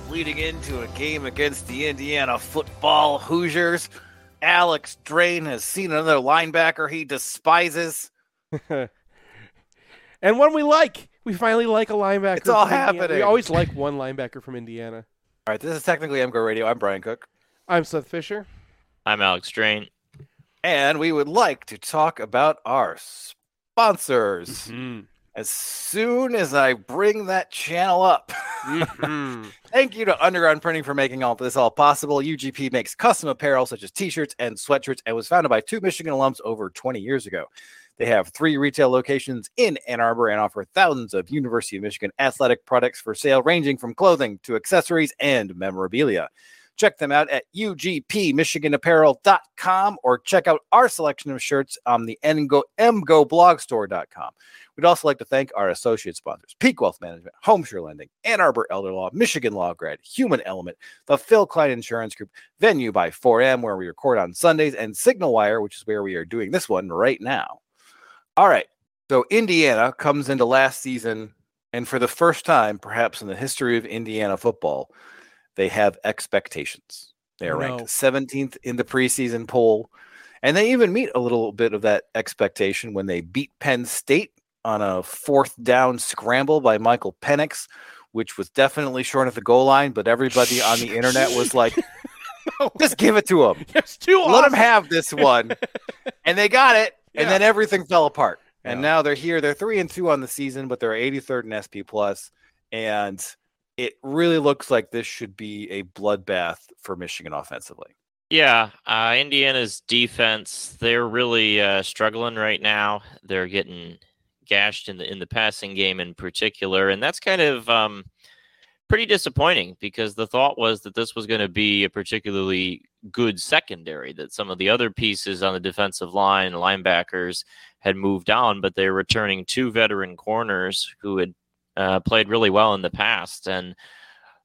hype leading into a game against the Indiana football Hoosiers. Alex Drain has seen another linebacker he despises. and one we like. We finally like a linebacker. It's all from Indiana. happening. We always like one linebacker from Indiana. All right, this is technically MGO Radio. I'm Brian Cook. I'm Seth Fisher. I'm Alex Drain. And we would like to talk about our sponsors Mhm. As soon as I bring that channel up. Mhm. Thank you to Underground Printing for making all this all possible. UGP makes custom apparel such as t-shirts and sweatshirts and was founded by two Michigan alums over 20 years ago. They have three retail locations in Ann Arbor and offer thousands of University of Michigan athletic products for sale ranging from clothing to accessories and memorabilia. Check them out at ugpmichiganapparel.com or check out our selection of shirts on the MGO, mgoblogstore.com. We'd also like to thank our associate sponsors Peak Wealth Management, HomeSure Lending, Ann Arbor Elder Law, Michigan Law Grad, Human Element, the Phil Klein Insurance Group, Venue by 4M, where we record on Sundays, and Signal Wire, which is where we are doing this one right now. All right. So Indiana comes into last season, and for the first time, perhaps in the history of Indiana football, they have expectations. They are No. ranked 17th in the preseason poll, and they even meet a little bit of that expectation when they beat Penn State on a fourth down scramble by Michael Penix, which was definitely short of the goal line, but everybody on the internet was like, just give it to them. It's too Let them awesome. have this one. and they got it, and Yeah. then everything fell apart. And Yeah. now they're here. They're three and two on the season, but they're 83rd in SP plus, and it really looks like this should be a bloodbath for Michigan offensively. Yeah, uh, Indiana's defense, they're really uh, struggling right now. They're getting gashed in the in the passing game in particular, and that's kind of um, pretty disappointing because the thought was that this was going to be a particularly good secondary. That some of the other pieces on the defensive line, linebackers, had moved on, but they're returning two veteran corners who had uh, played really well in the past, and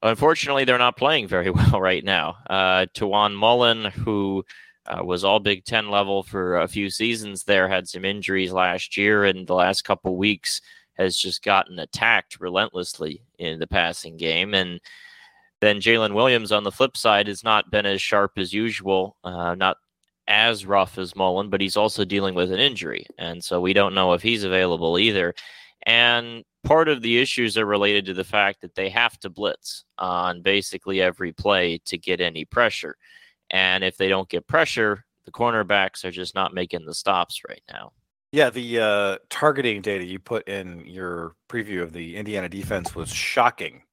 unfortunately, they're not playing very well right now. Uh, Tiawan Mullen, who uh, was all Big Ten level for a few seasons there, had some injuries last year, and the last couple weeks has just gotten attacked relentlessly in the passing game. And then Jaylin Williams on the flip side has not been as sharp as usual, uh, not as rough as Mullen, but he's also dealing with an injury. And so we don't know if he's available either. And part of the issues are related to the fact that they have to blitz on basically every play to get any pressure. And if they don't get pressure, the cornerbacks are just not making the stops right now. Yeah, the uh, targeting data you put in your preview of the Indiana defense was shocking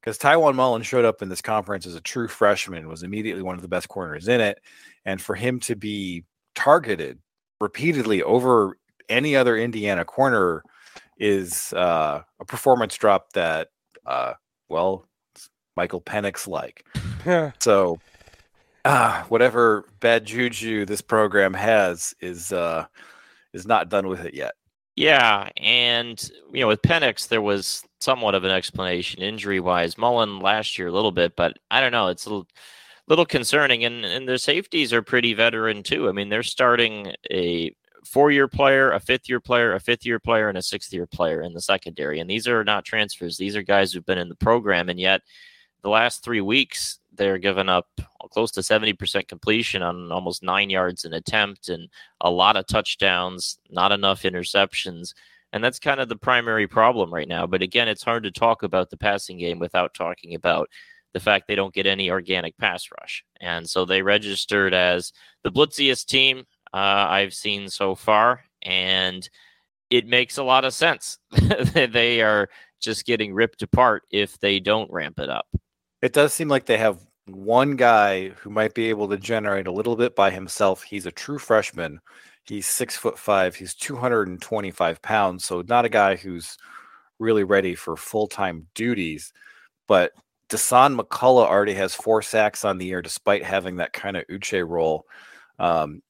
because Tiawan Mullen showed up in this conference as a true freshman, was immediately one of the best corners in it. And for him to be targeted repeatedly over any other Indiana corner is uh, a performance drop that, uh, well, Michael Penix like. Yeah. So, uh, whatever bad juju this program has is uh, is not done with it yet. Yeah, and you know, with Penix, there was somewhat of an explanation injury wise. Mullen last year a little bit, but I don't know. It's a little, little concerning, and and their safeties are pretty veteran too. I mean, they're starting a four-year player, a fifth-year player, a fifth-year player, and a sixth-year player in the secondary, and these are not transfers. These are guys who've been in the program, and yet the last three weeks they're giving up close to 70% completion on almost nine yards an attempt and a lot of touchdowns, not enough interceptions. And that's kind of the primary problem right now. But again, it's hard to talk about the passing game without talking about the fact they don't get any organic pass rush. And so they registered as the blitziest team uh, I've seen so far. And it makes a lot of sense. they are just getting ripped apart if they don't ramp it up. It does seem like they have one guy who might be able to generate a little bit by himself. He's a true freshman. He's six foot five. He's 225 pounds. So not a guy who's really ready for full time duties. But Dasan McCullough already has four sacks on the year, despite having that kind of Uche role. Um,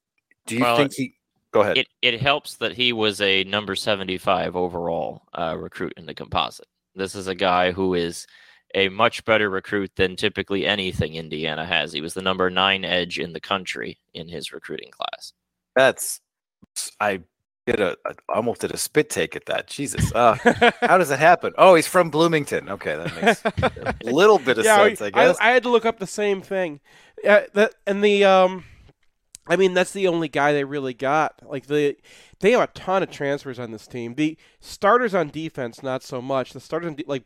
do you Well, think he? Go ahead. It it helps that he was a number 75 overall uh, recruit in the composite. This is a guy who is a much better recruit than typically anything Indiana has. He was the number nine edge in the country in his recruiting class. That's I did a, I almost did a spit take at that. Jesus, uh, how does that happen? Oh, he's from Bloomington. Okay, that makes a little bit of yeah, sense, I guess. I, had to look up the same thing. Yeah, that and the um, I mean that's the only guy they really got. Like the they have a ton of transfers on this team. The starters on defense, not so much. The starters on de- like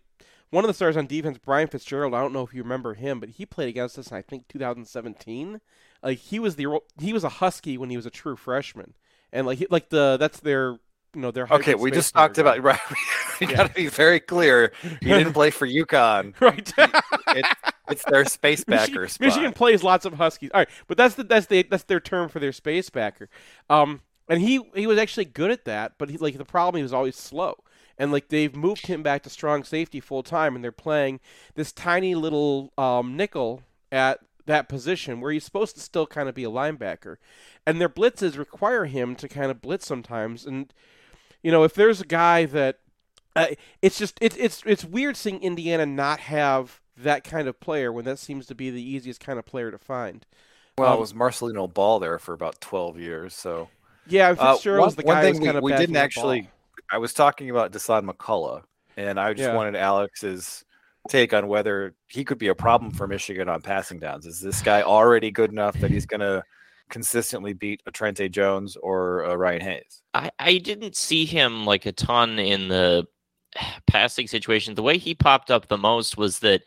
one of the stars on defense, Brian Fitzgerald. I don't know if you remember him, but he played against us in I think 2017. Like he was the he was a Husky when he was a true freshman and like like the that's their you know their okay. We just talked about right. we yeah. got to be very clear. He didn't play for UConn, right? it, it's their space backer. Michigan, Michigan, plays lots of Huskies. All right, but that's the that's the that's their term for their space backer. Um, and he he was actually good at that, but he, like the problem he was always slow. And like they've moved him back to strong safety full time, and they're playing this tiny little um, nickel at that position where he's supposed to still kind of be a linebacker and their blitzes require him to kind of blitz sometimes. And you know, if there's a guy that uh, it's just it's it's it's weird seeing Indiana not have that kind of player when that seems to be the easiest kind of player to find. Well, um, it was Marcelino Ball there for about twelve years, so yeah, Fitzgerald uh, sure one, was the guy. One thing we, kind of we didn't actually. I was talking about Dasan McCullough, and I just yeah. wanted Alex's take on whether he could be a problem for Michigan on passing downs. Is this guy already good enough that he's going to consistently beat a Trente Jones or a Ryan Hayes. I, I didn't see him like a ton in the passing situation. The way he popped up the most was that,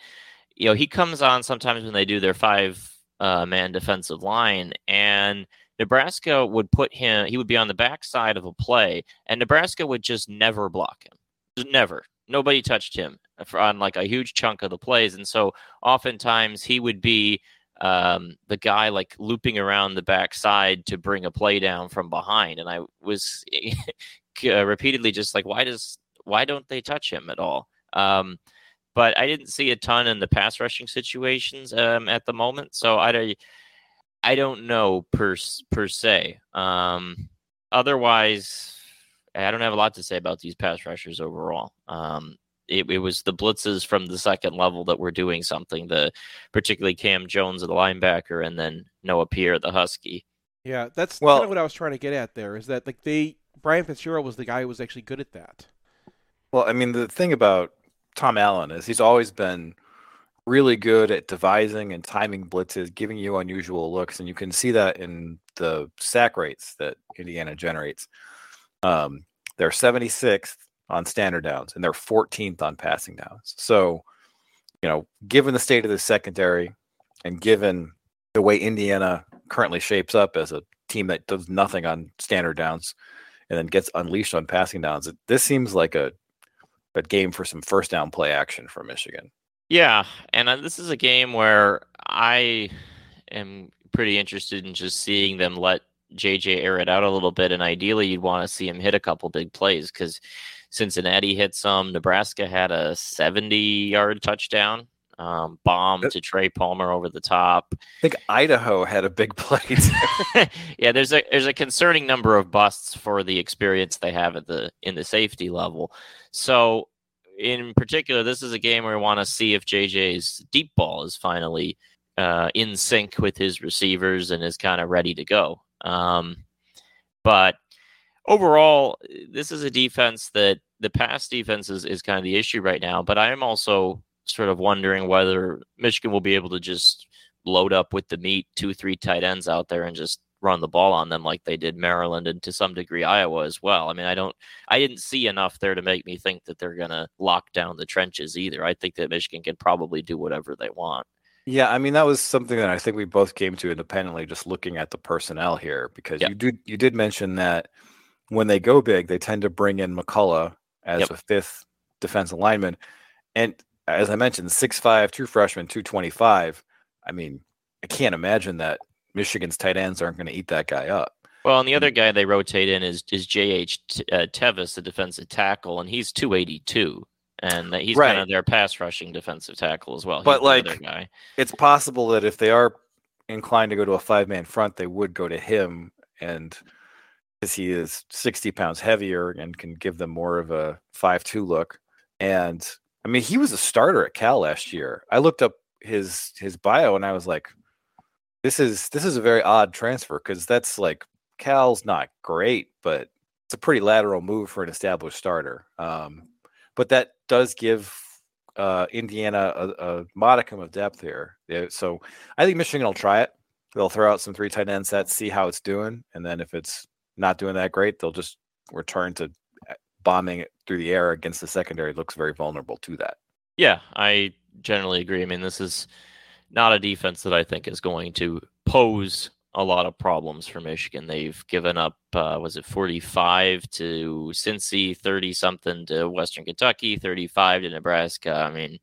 you know, he comes on sometimes when they do their five uh, man defensive line and Nebraska would put him, he would be on the backside of a play and Nebraska would just never block him. Never. Nobody touched him on like a huge chunk of the plays. And so oftentimes he would be um, the guy like looping around the backside to bring a play down from behind, and I was uh, repeatedly just like, why does why don't they touch him at all? Um, but I didn't see a ton in the pass rushing situations um, at the moment, so I I don't know per per se. Um, otherwise, I don't have a lot to say about these pass rushers overall. Um, it, it, was the blitzes from the second level that were doing something. The particularly Cam Jones, the linebacker, and then Noah Pierre, the Husky. Yeah, that's well, kind of what I was trying to get at. There is that like they Brian Fitzgerald was the guy who was actually good at that. Well, I mean, the thing about Tom Allen is he's always been really good at devising and timing blitzes, giving you unusual looks, and you can see that in the sack rates that Indiana generates. Um, they're 76th on standard downs and they're 14th on passing downs. So, you know, given the state of the secondary and given the way Indiana currently shapes up as a team that does nothing on standard downs and then gets unleashed on passing downs, this seems like a, a game for some first down play action for Michigan. Yeah, and uh, this is a game where I am pretty interested in just seeing them let JJ air it out a little bit, and ideally, you'd want to see him hit a couple big plays because Cincinnati hit some. Nebraska had a 70 yard touchdown um, bomb to Trey Palmer over the top. I think Idaho had a big play. yeah, there's a there's a concerning number of busts for the experience they have at the in the safety level. So, in particular, this is a game where we want to see if JJ's deep ball is finally uh, in sync with his receivers and is kind of ready to go. Um, but overall, this is a defense that the pass defense is, is kind of the issue right now. But I am also sort of wondering whether Michigan will be able to just load up with the meat, two, three tight ends out there and just run the ball on them like they did Maryland and to some degree Iowa as well. I mean, I don't, I didn't see enough there to make me think that they're going to lock down the trenches either. I think that Michigan can probably do whatever they want. Yeah, I mean that was something that I think we both came to independently, just looking at the personnel here, because you did you did mention that when they go big, they tend to bring in McCullough as yep. a fifth defensive lineman. And as I mentioned, six five, true freshman, 225. I mean, I can't imagine that Michigan's tight ends aren't going to eat that guy up. Well, and the other guy they rotate in is is J.H. Uh, Tevis, the defensive tackle, and he's 282. And he's right. kind of their pass rushing defensive tackle as well. He's but like, it's possible that if they are inclined to go to a five man front, they would go to him and because he is 60 pounds heavier and can give them more of a 5-2 look. And I mean, he was a starter at Cal last year. I looked up his his bio and I was like, this is this is a very odd transfer because that's like Cal's not great, but it's a pretty lateral move for an established starter. Um, but that does give uh, Indiana a, a, modicum of depth here. Yeah, so I think Michigan will try it. They'll throw out some three tight end sets, see how it's doing, and then if it's not doing that great, they'll just return to uh, bombing it through the air against the secondary. It looks very vulnerable to that. Yeah, I generally agree. I mean, this is not a defense that I think is going to pose a lot of problems for Michigan. They've given up, uh, was it 45 to Cincy, 30 something to Western Kentucky, 35 to Nebraska. I mean,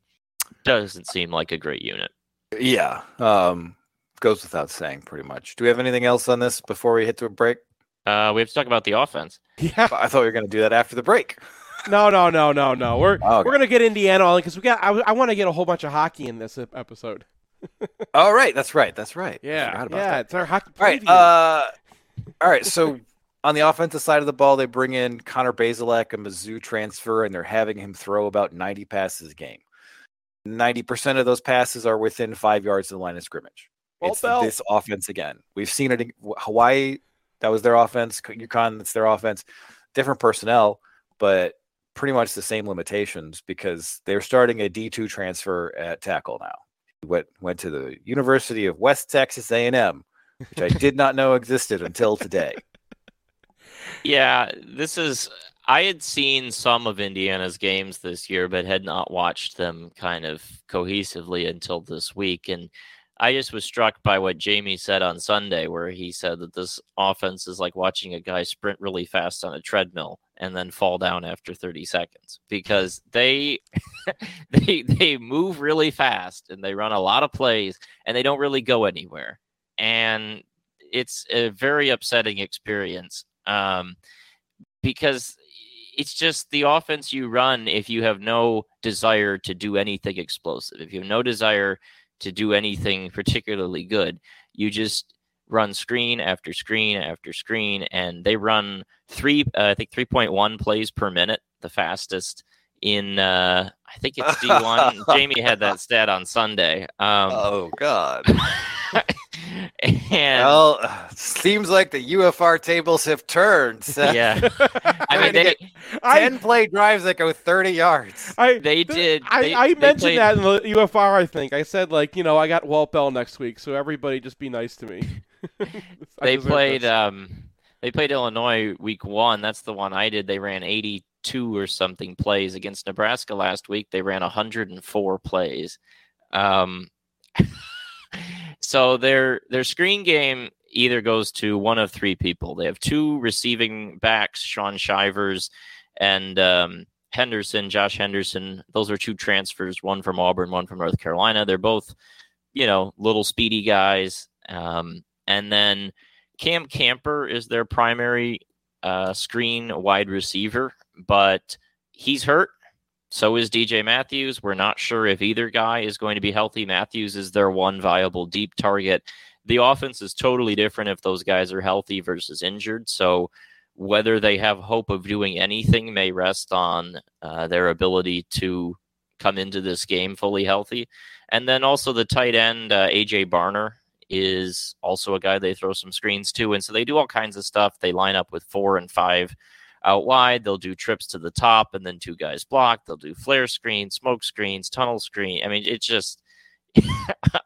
doesn't seem like a great unit. Yeah. Um, goes without saying, pretty much. Do we have anything else on this before we hit to a break? Uh, we have to talk about the offense. Yeah. I thought we were going to do that after the break. No, no, no, no, no. We're oh, okay. we're gonna get Indiana on because we got. I, I want to get a whole bunch of hockey in this episode. oh right, that's right, that's right. Yeah, yeah, that. it's our hockey. All right, uh, all right. So on the offensive side of the ball, they bring in Connor Bazelak, a Mizzou transfer, and they're having him throw about ninety passes a game. Ninety percent of those passes are within five yards of the line of scrimmage. Well, it's Bell. this offense again. We've seen it in Hawaii. That was their offense. UConn, that's their offense. Different personnel, but pretty much the same limitations because they're starting a D2 transfer at tackle now. Went went to the University of West Texas A&M, which I did not know existed until today. Yeah, this is I had seen some of Indiana's games this year but had not watched them kind of cohesively until this week and I just was struck by what Jamie said on Sunday, where he said that this offense is like watching a guy sprint really fast on a treadmill and then fall down after 30 seconds because they they they move really fast and they run a lot of plays and they don't really go anywhere. And it's a very upsetting experience um, because it's just the offense you run if you have no desire to do anything explosive, if you have no desire to do anything particularly good. You just run screen after screen after screen, and they run three, uh, I think, 3.1 plays per minute, the fastest in, uh, I think it's D1. Jamie had that stat on Sunday. Um, oh, God. and well, seems like the UFR tables have turned. So. Yeah, I mean, they, ten I, play drives that go thirty yards. I they did. I, they, I they mentioned played, that in the UFR. I think I said like you know I got Walt Bell next week, so everybody just be nice to me. They played. Um, they played Illinois week one. That's the one I did. They ran eighty two or something plays against Nebraska last week. They ran hundred and four plays. Um, so their their screen game either goes to one of three people. They have two receiving backs, Shaun Shivers and um, Henderson, Josh Henderson. Those are two transfers, one from Auburn, one from North Carolina. They're both, you know, little speedy guys. Um, and then Cam Camper is their primary uh, screen wide receiver, but he's hurt. So is DJ Matthews. We're not sure if either guy is going to be healthy. Matthews is their one viable deep target. The offense is totally different if those guys are healthy versus injured. So whether they have hope of doing anything may rest on uh, their ability to come into this game fully healthy. And then also the tight end, uh, AJ Barner, is also a guy they throw some screens to. And so they do all kinds of stuff. They line up with four and five out wide. They'll do trips to the top and then two guys block. They'll do flare screens, smoke screens, tunnel screen. I mean, it's just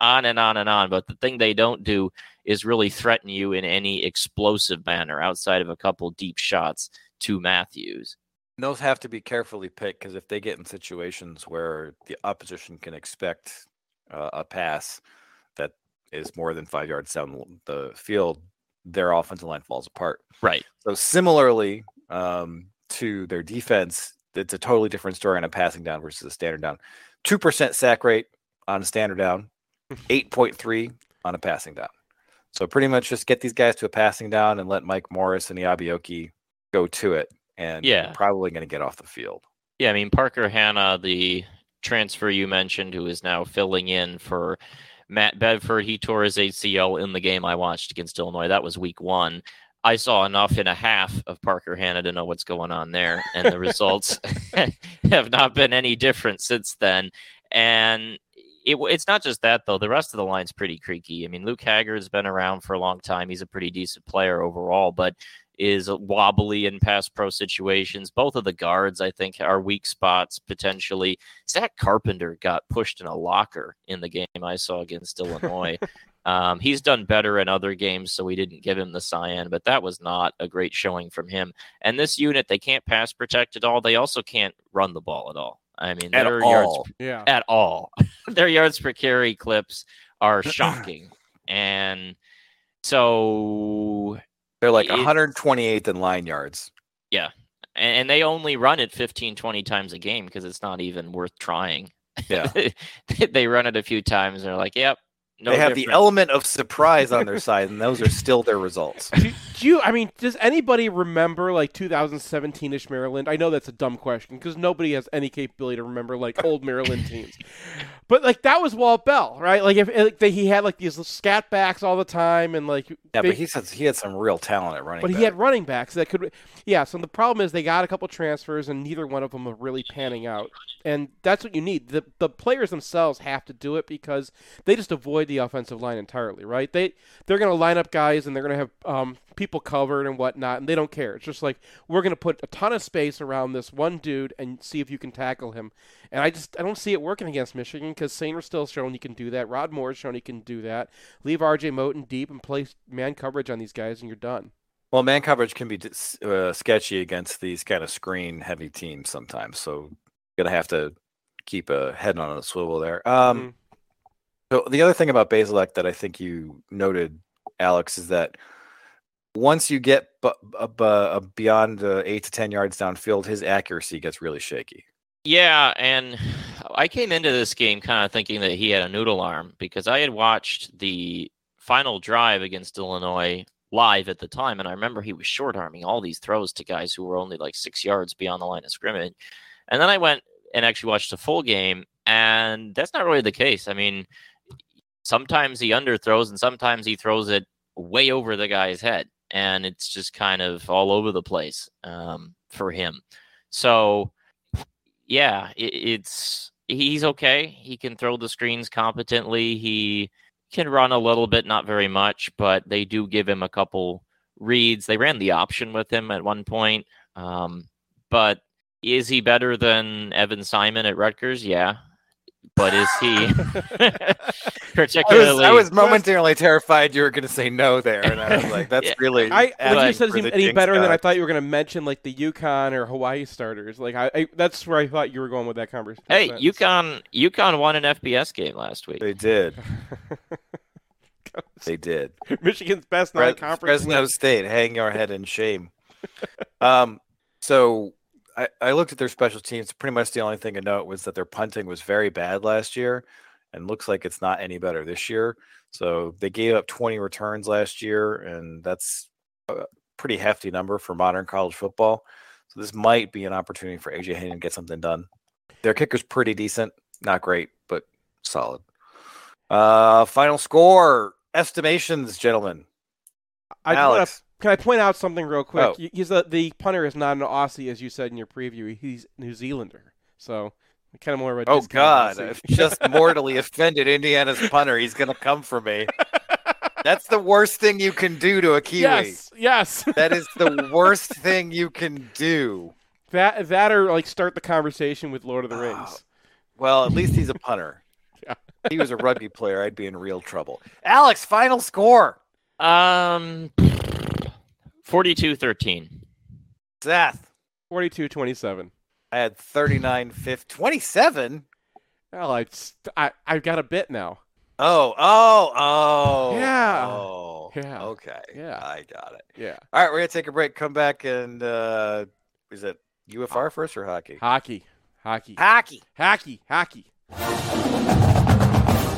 on and on and on. But the thing they don't do is really threaten you in any explosive manner outside of a couple deep shots to Matthews. And those have to be carefully picked because if they get in situations where the opposition can expect uh, a pass is more than five yards down the field, their offensive line falls apart. Right. So similarly, um, to their defense, it's a totally different story on a passing down versus a standard down. Two percent sack rate on a standard down, eight point three on a passing down. So pretty much just get these guys to a passing down and let Mike Morris and Eyabi Okie go to it, and yeah, probably going to get off the field. Yeah, I mean Parker Hanna, the transfer you mentioned, who is now filling in for Matt Bedford. He tore his ACL in the game I watched against Illinois. That was week one. I saw enough in a half of Parker Hanna to know what's going on there, and the results have not been any different since then. And it, it's not just that though. The rest of the line's pretty creaky. I mean, Luke Haggard has been around for a long time. He's a pretty decent player overall, but is wobbly in pass pro situations. Both of the guards, I think, are weak spots potentially. Zach Carpenter got pushed in a locker in the game I saw against Illinois. um, he's done better in other games, so we didn't give him the cyan, but that was not a great showing from him. And this unit, they can't pass protect at all. They also can't run the ball at all. I mean, At their all. yards Yeah. at all. Their yards per carry clips are shocking. and so They're like It's- 128th in line yards. Yeah. And, and they only run it 15 20 times a game because it's not even worth trying. Yeah. they run it a few times and they're like, "Yep, no they have the element of surprise on their side, and those are still their results. do, do you? I mean, does anybody remember like 2017ish Maryland? I know that's a dumb question because nobody has any capability to remember like old Maryland teams. But like that was Walt Bell, right? Like if like, they, he had like these scat backs all the time, and like Yeah, they- but he said he had some real talent at running. but he had running backs that could. Yeah. So the problem is they got a couple transfers, and neither one of them are really panning out. And that's what you need. The the players themselves have to do it because they just avoid the offensive line entirely, right? They they're going to line up guys and they're going to have um, people covered and whatnot, and they don't care. It's just like we're going to put a ton of space around this one dude and see if you can tackle him. And I just I don't see it working against Michigan because Sainristil's shown he can do that. Rod Moore's shown he can do that. Leave R.J. Moten deep and play man coverage on these guys, and you're done. Well, man coverage can be uh, sketchy against these kind of screen heavy teams sometimes. So you're gonna have to keep a head on a swivel there. Um, Mhm. So the other thing about Bazelak that I think you noted, Alex, is that once you get bu- bu- bu- uh, beyond uh, eight to ten yards downfield, his accuracy gets really shaky. Yeah, and I came into this game kind of thinking that he had a noodle arm because I had watched the final drive against Illinois live at the time, and I remember he was short arming all these throws to guys who were only like six yards beyond the line of scrimmage. And then I went and actually watched the full game, and that's not really the case. I mean, sometimes he underthrows, and sometimes he throws it way over the guy's head, and it's just kind of all over the place um, for him. So yeah, it, it's he's okay. He can throw the screens competently. He can run a little bit, not very much, but they do give him a couple reads. They ran the option with him at one point. Um, but is he better than Evan Simon at Rutgers? Yeah. But is he I was, I was momentarily terrified you were going to say no there, and I was like, "That's Yeah. really." I when you asking said for is he the any jinx better than I thought you were going to mention like the UConn or Hawaii starters. Like I, I that's where I thought you were going with that conversation. Hey, UConn UConn won an FBS game last week. They did. They did. Michigan's best Fre- non-conference. Fresno. State, hang your head in shame. um, so I, I looked at their special teams. Pretty much the only thing to note was that their punting was very bad last year, and looks like it's not any better this year. So they gave up 20 returns last year, and that's a pretty hefty number for modern college football. So this might be an opportunity for AJ Henning to get something done. Their kicker's pretty decent, not great, but solid. Uh, final score estimations, gentlemen. I Alex. Can I point out something real quick? Oh. He's a, the punter is not an Aussie, as you said in your preview. He's New Zealander, so kind of more of a. Oh God! I've just mortally offended Indiana's punter. He's gonna come for me. That's the worst thing you can do to a Kiwi. yes, yes. That is the worst thing you can do. that that or like start the conversation with Lord of the Oh. Rings. Well, at least he's a punter. Yeah. If he was a rugby player, I'd be in real trouble. Alex, final score. Um 42-13. Seth, 42-27. I had 39 50, 27. Well, I, I I've got a bit now. Oh, oh, oh. Yeah. Oh. Yeah. Okay. Yeah. I got it. Yeah, All right, we're gonna take a break. Come back and uh is it UFR first or hockey? hockey, hockey, Hockey. hockey, hockey.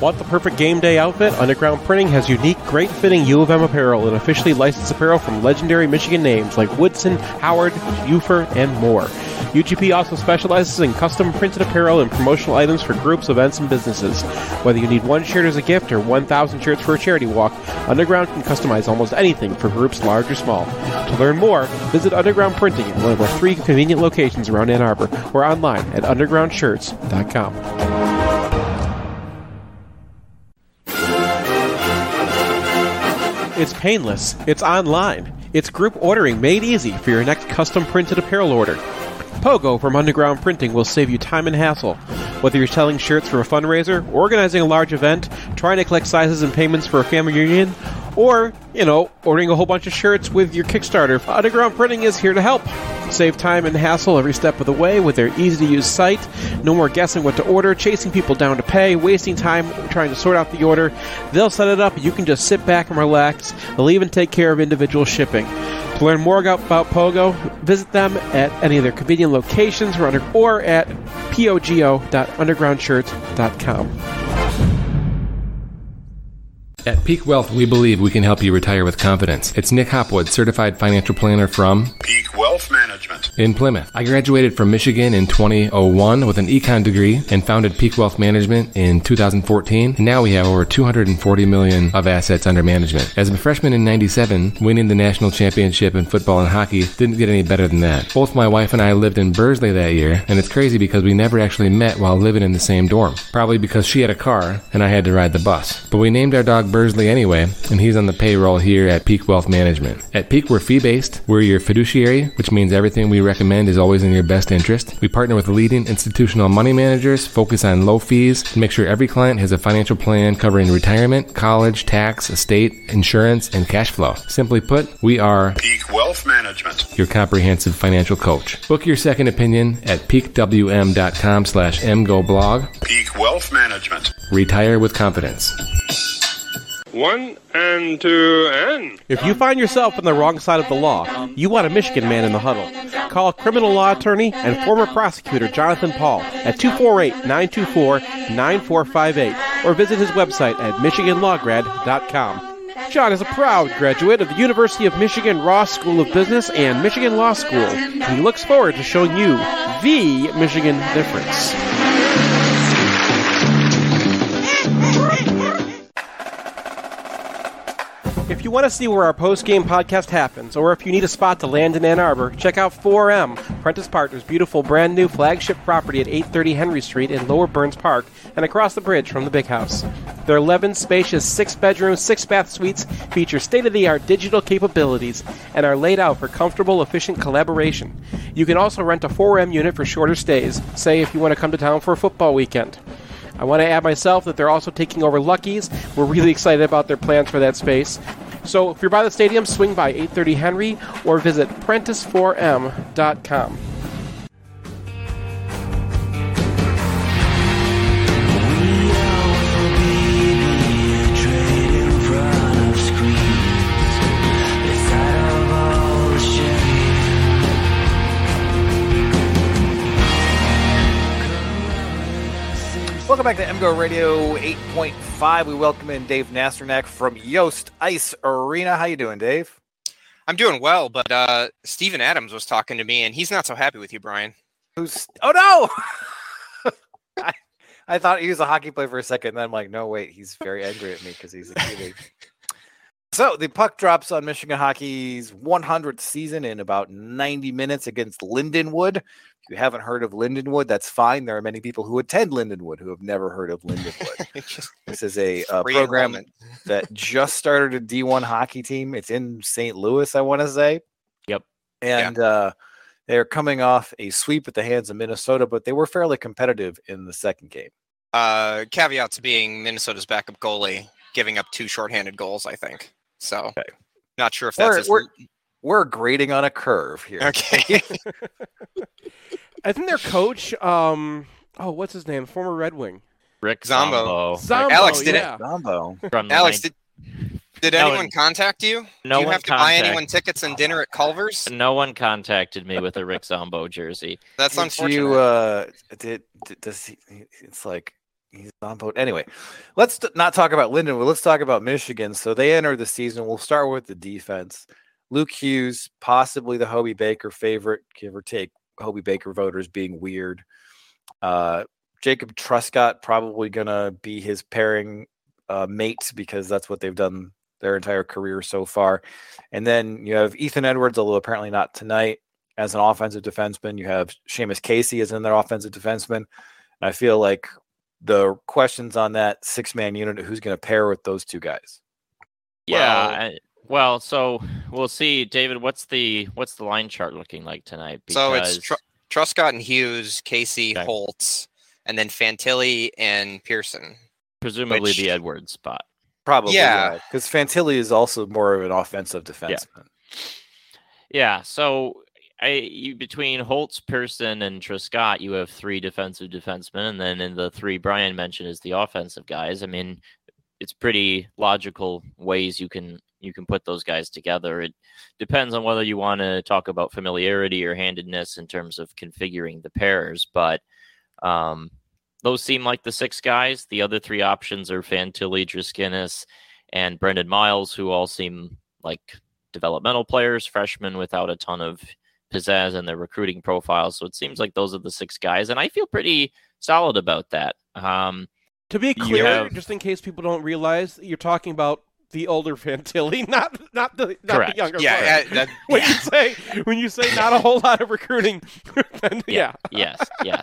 Want the perfect game day outfit? Underground Printing has unique, great fitting U of M apparel and officially licensed apparel from legendary Michigan names like Woodson, Howard, Ufer, and more. UGP also specializes in custom printed apparel and promotional items for groups, events, and businesses. Whether you need one shirt as a gift or 1,000 shirts for a charity walk, Underground can customize almost anything for groups large or small. To learn more, visit Underground Printing at one of our three convenient locations around Ann Arbor or online at undergroundshirts.com. It's painless. It's online. It's group ordering made easy for your next custom printed apparel order. Pogo from Underground Printing will save you time and hassle. Whether you're selling shirts for a fundraiser, organizing a large event, trying to collect sizes and payments for a family reunion, or, you know, ordering a whole bunch of shirts with your Kickstarter, Underground Printing is here to help. Save time and hassle every step of the way with their easy to use site. No more guessing what to order, chasing people down to pay, wasting time trying to sort out the order. They'll set it up, you can just sit back and relax. They'll even take care of individual shipping. To learn more about Pogo, visit them at any of their convenient locations or, under, or at pogo.undergroundshirt.com. At Peak Wealth, we believe we can help you retire with confidence. It's Nick Hopwood, certified financial planner from Peak Wealth Management in Plymouth. I graduated from Michigan in 2001 with an econ degree and founded Peak Wealth Management in 2014. And now we have over 240 million of assets under management. As a freshman in 97, winning the national championship in football and hockey didn't get any better than that. Both my wife and I lived in Bursley that year, and it's crazy because we never actually met while living in the same dorm. Probably because she had a car and I had to ride the bus. But we named our dog Bursley anyway, and he's on the payroll here at Peak Wealth Management. At Peak, we're fee based. We're your fiduciary, which means everything we recommend is always in your best interest. We partner with leading institutional money managers, focus on low fees, to make sure every client has a financial plan covering retirement, college, tax, estate, insurance, and cash flow. Simply put, we are Peak Wealth Management. your comprehensive financial coach. Book your second opinion at peakwm.com slash mgoblog. Peak Wealth Management. Retire with confidence. One and two and. If you find yourself on the wrong side of the law, you want a Michigan man in the huddle. Call criminal law attorney and former prosecutor Jonathan Paul at 248 924 9458 or visit his website at MichiganLawGrad.com. John is a proud graduate of the University of Michigan Ross School of Business and Michigan Law School, he looks forward to showing you the Michigan difference. If you want to see where our post game podcast happens, or if you need a spot to land in Ann Arbor, check out 4M, Prentice Partners' beautiful brand new flagship property at 830 Henry Street in Lower Burns Park and across the bridge from the big house. Their 11 spacious six bedroom, six bath suites feature state of the art digital capabilities and are laid out for comfortable, efficient collaboration. You can also rent a 4M unit for shorter stays, say if you want to come to town for a football weekend. I want to add myself that they're also taking over Lucky's. We're really excited about their plans for that space. So if you're by the stadium, swing by 830 Henry or visit Prentice4M.com. Welcome back to MGO Radio 8.5. We welcome in Dave Nasternak from Yost Ice Arena. How you doing, Dave? I'm doing well, but uh, Steven Adams was talking to me, and he's not so happy with you, Brian. Who's? Oh no! I, I thought he was a hockey player for a second, and then I'm like, no, wait, he's very angry at me because he's a. so the puck drops on Michigan hockey's 100th season in about 90 minutes against Lindenwood. If you haven't heard of Lindenwood, that's fine. There are many people who attend Lindenwood who have never heard of Lindenwood. Just this is a, uh program that just started a D1 hockey team. It's in St. Louis, I want to say. Yep. And uh, they're coming off a sweep at the hands of Minnesota, but they were fairly competitive in the second game. Uh, caveat to being Minnesota's backup goalie giving up two shorthanded goals, I think. So, Okay. not sure if We're- that's we're- We're grading on a curve here. okay. I think their coach, um, oh, what's his name? Former Red Wing. Rick Zombo. Zombo. Zombo, Alex, did it- Zombo. From Alex, nine- did did No anyone one- contact you? no Do you one have to buy anyone tickets and dinner at Culver's? no one contacted me with a Rick Zombo jersey. That's Did unfortunate. you, uh, did, did does he? It's like he's on boat. Anyway, let's not talk about Lindenwood. Let's talk about Michigan. So they enter the season. We'll start with the defense. Luke Hughes, possibly the Hobey Baker favorite, give or take. Hobey Baker voters being weird. Uh, Jacob Truscott probably gonna be his pairing uh, mate because that's what they've done their entire career so far. And then you have Ethan Edwards, although apparently not tonight, as an offensive defenseman. You have Seamus Casey as another offensive defenseman. And I feel like the questions on that six man unit, who's going to pair with those two guys? Yeah. Well- I- well, so we'll see, David. What's the what's the line chart looking like tonight? So it's Tr- Truscott and Hughes, Casey, Okay. Holtz, and then Fantilli and Pearson. presumably which- the Edwards spot. Probably, Yeah. Because Fantilli is also more of an offensive defenseman. Yeah. So I between Holtz, Pearson, and Truscott, you have three defensive defensemen, and then in the three Brian mentioned is the offensive guys. I mean, it's pretty logical ways you can you can put those guys together. It depends on whether you want to talk about familiarity or handedness in terms of configuring the pairs, but um, those seem like the six guys. The other three options are Fantilli, Driskinis, and Brendan Miles, who all seem like developmental players, freshmen without a ton of pizzazz and their recruiting profiles. So it seems like those are the six guys, and I feel pretty solid about that. Um, To be clear, have- just in case people don't realize, you're talking about the older Fantilli, not not the not Correct. the younger. Yeah, player. uh, that- when yeah. you say when you say not a whole lot of recruiting, then yeah. yes, yeah.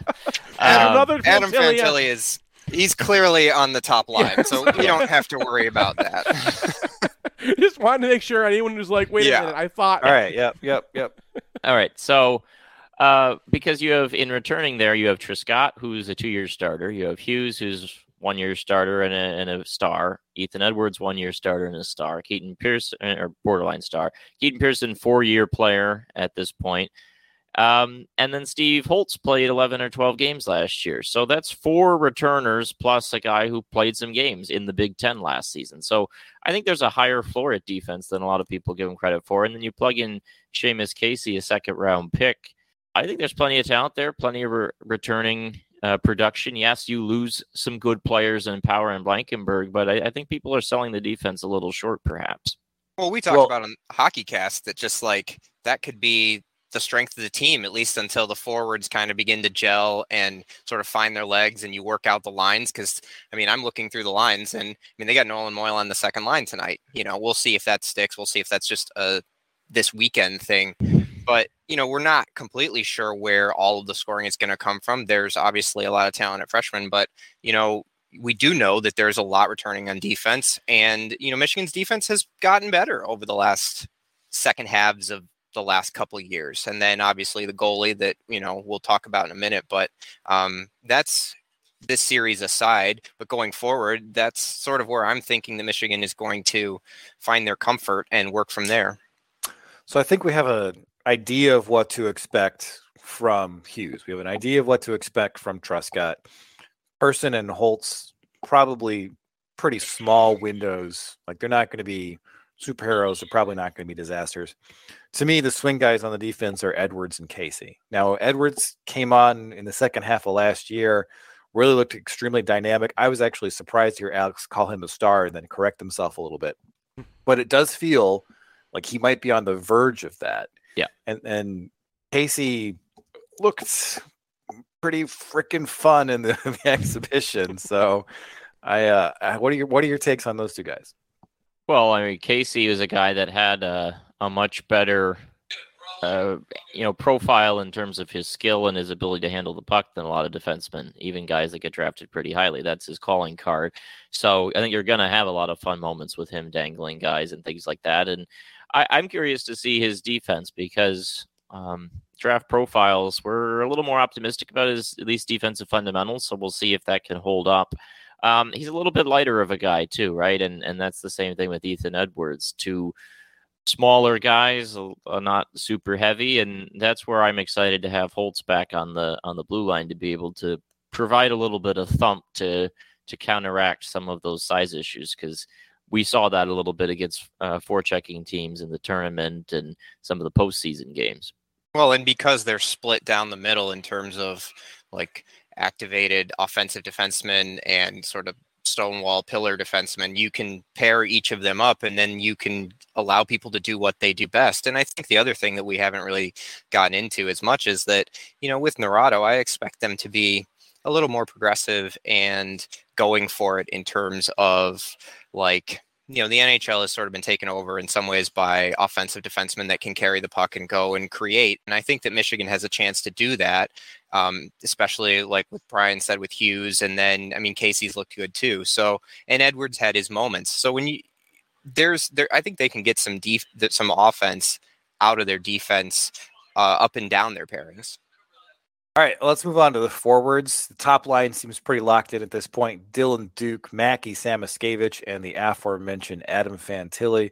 And Um, another Adam Fantilli, uh, Fantilli is he's clearly on the top line, Yes. so we don't have to worry about that. just wanted to make sure anyone who's like, wait Yeah. a minute, I thought. All right. Yep. Yep. Yep. All right. So, uh, because you have in returning there, you have Truscott, who's a two-year starter. You have Hughes, who's one-year starter and a, and a star. Ethan Edwards, one-year starter and a star. Keaton Pearson, or borderline star. Keaton Pearson, four-year player at this point. Um, and then Steve Holtz played 11 or 12 games last year. So that's four returners plus a guy who played some games in the Big Ten last season. So I think there's a higher floor at defense than a lot of people give him credit for. And then you plug in Seamus Casey, a second round pick. I think there's plenty of talent there, plenty of re- returning uh, production. Yes, you lose some good players in Power and Blankenburg, but I, I think people are selling the defense a little short, perhaps. Well, we talked Well- about on HockeyCast that just like that could be the strength of the team, at least until the forwards kind of begin to gel and sort of find their legs and you work out the lines. Because, I mean, I'm looking through the lines and I mean, they got Nolan Moyle on the second line tonight. You know, we'll see if that sticks. We'll see if that's just a this weekend thing. But, you know, we're not completely sure where all of the scoring is going to come from. There's obviously a lot of talent at freshmen, but, you know, we do know that there's a lot returning on defense. And, you know, Michigan's defense has gotten better over the last second halves of the last couple of years. And then obviously the goalie that, you know, we'll talk about in a minute. But um, that's this series aside. But going forward, that's sort of where I'm thinking that Michigan is going to find their comfort and work from there. So I think we have an idea of what to expect from Hughes. We have an idea of what to expect from Truscott. Pearson and Holtz probably pretty small windows. Like they're not going to be superheroes. They're probably not going to be disasters. To me, the swing guys on the defense are Edwards and Casey. Now, Edwards came on in the second half of last year, really looked extremely dynamic. I was actually surprised to hear Alex call him a star and then correct himself a little bit. But it does feel like he might be on the verge of that. Yeah. And and Casey looked pretty freaking fun in the, the exhibition. So I uh I- what are your what are your takes on those two guys? Well, I mean, Casey was a guy that had a, a much better, uh, you know, profile in terms of his skill and his ability to handle the puck than a lot of defensemen, even guys that get drafted pretty highly. That's his calling card. So I think you're going to have a lot of fun moments with him dangling guys and things like that. And I, I'm curious to see his defense because um, draft profiles we're a little more optimistic about his at least defensive fundamentals. So we'll see if that can hold up. Um, he's a little bit lighter of a guy too, right? And and that's the same thing with Ethan Edwards. Two smaller guys, uh, not super heavy, and that's where I'm excited to have Holtz back on the on the blue line to be able to provide a little bit of thump to to counteract some of those size issues because we saw that a little bit against uh, forechecking teams in the tournament and some of the postseason games. Well, and because they're split down the middle in terms of like activated offensive defensemen and sort of stonewall pillar defensemen, you can pair each of them up and then you can allow people to do what they do best. And I think the other thing that we haven't really gotten into as much is that, you know, with Naurato, I expect them to be a little more progressive and going for it in terms of like you know the NHL has sort of been taken over in some ways by offensive defensemen that can carry the puck and go and create. And I think that Michigan has a chance to do that, um, especially like what Brian said with Hughes, and then I mean Casey's looked good too. So and Edwards had his moments. So when you there's there. I think they can get some th- some offense out of their defense, uh, up and down their pairings. All right, let's move on to the forwards. The top line seems pretty locked in at this point. Dylan Duke, Mackey Samoskevich, and the aforementioned Adam Fantilli.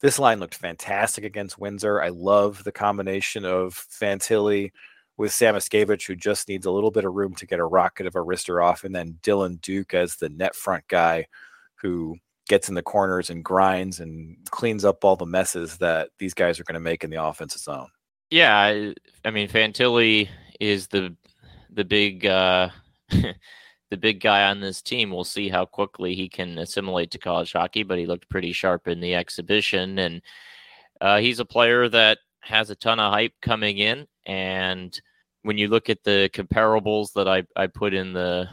This line looked fantastic against Windsor. I love the combination of Fantilli with Samoskevich, who just needs a little bit of room to get a rocket of a wrister off, and then Dylan Duke as the net front guy who gets in the corners and grinds and cleans up all the messes that these guys are going to make in the offensive zone. Yeah, I, I mean Fantilli is the the big uh, the big guy on this team. We'll see how quickly he can assimilate to college hockey, but he looked pretty sharp in the exhibition, and uh, he's a player that has a ton of hype coming in. And when you look at the comparables that I, I put in the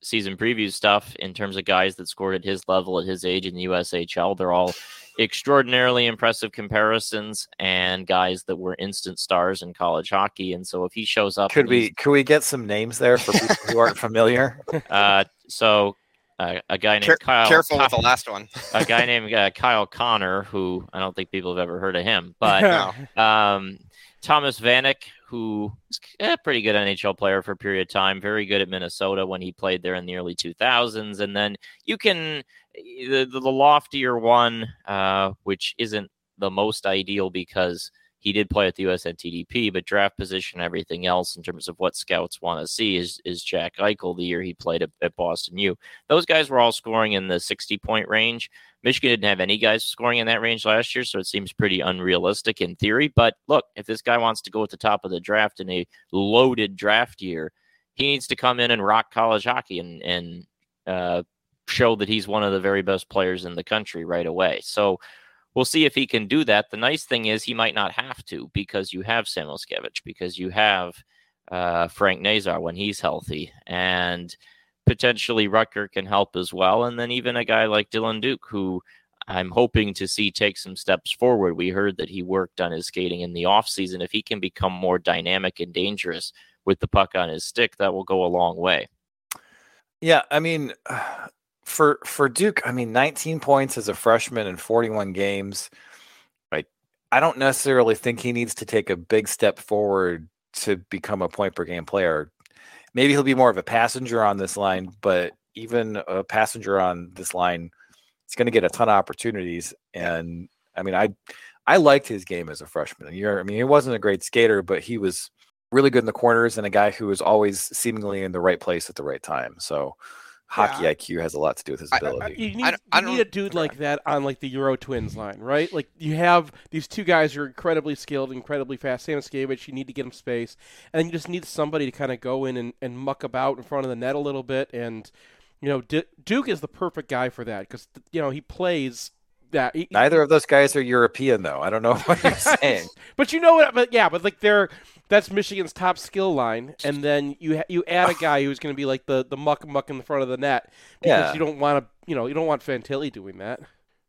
season preview stuff in terms of guys that scored at his level at his age in the USHL, they're all extraordinarily impressive comparisons and guys that were instant stars in college hockey. And so if he shows up, could we could we get some names there for people who aren't familiar? Uh, so uh, a guy named Care- Kyle. careful Kyle, with the last one. a guy named uh, Kyle Connor, who I don't think people have ever heard of him, but No. um, Thomas Vanek, who is a pretty good NHL player for a period of time, very good at Minnesota when he played there in the early 2000s. And then you can, the, the, loftier one, uh, which isn't the most ideal because he did play at the USNTDP, but draft position, everything else in terms of what scouts want to see is is Jack Eichel the year he played at, at Boston U. Those guys were all scoring in the 60 point range. Michigan didn't have any guys scoring in that range last year, so it seems pretty unrealistic in theory. But look, if this guy wants to go at the top of the draft in a loaded draft year, he needs to come in and rock college hockey and and uh, show that he's one of the very best players in the country right away. So we'll see if he can do that. The nice thing is he might not have to because you have Samoskevich, because you have uh, Frank Nazar when he's healthy, and potentially Rutger can help as well. And then even a guy like Dylan Duke, who I'm hoping to see take some steps forward. We heard that he worked on his skating in the offseason. If he can become more dynamic and dangerous with the puck on his stick, that will go a long way. Yeah, I mean, for for Duke, I mean, 19 points as a freshman in 41 games. Like, I don't necessarily think he needs to take a big step forward to become a point per game player. Maybe he'll be more of a passenger on this line, but even a passenger on this line, he's going to get a ton of opportunities. And I mean, I I liked his game as a freshman. You're, I mean, he wasn't a great skater, but he was really good in the corners and a guy who was always seemingly in the right place at the right time. So hockey Yeah. IQ has a lot to do with his I- I- ability. You need, I I you need a dude like that on like the Euro Twins line, right? Like you have these two guys who are incredibly skilled, incredibly fast. Samoskevich, you need to get him space, and then you just need somebody to kind of go in and, and muck about in front of the net a little bit. And you know, D- Duke is the perfect guy for that because you know he plays that. he- Neither of those guys are European, though. I don't know what you're saying. But you know what? But yeah, but like they're that's Michigan's top skill line, and then you ha- you add a guy who's going to be like the the muck muck in the front of the net because Yeah. you don't want to you know you don't want Fantilli doing that.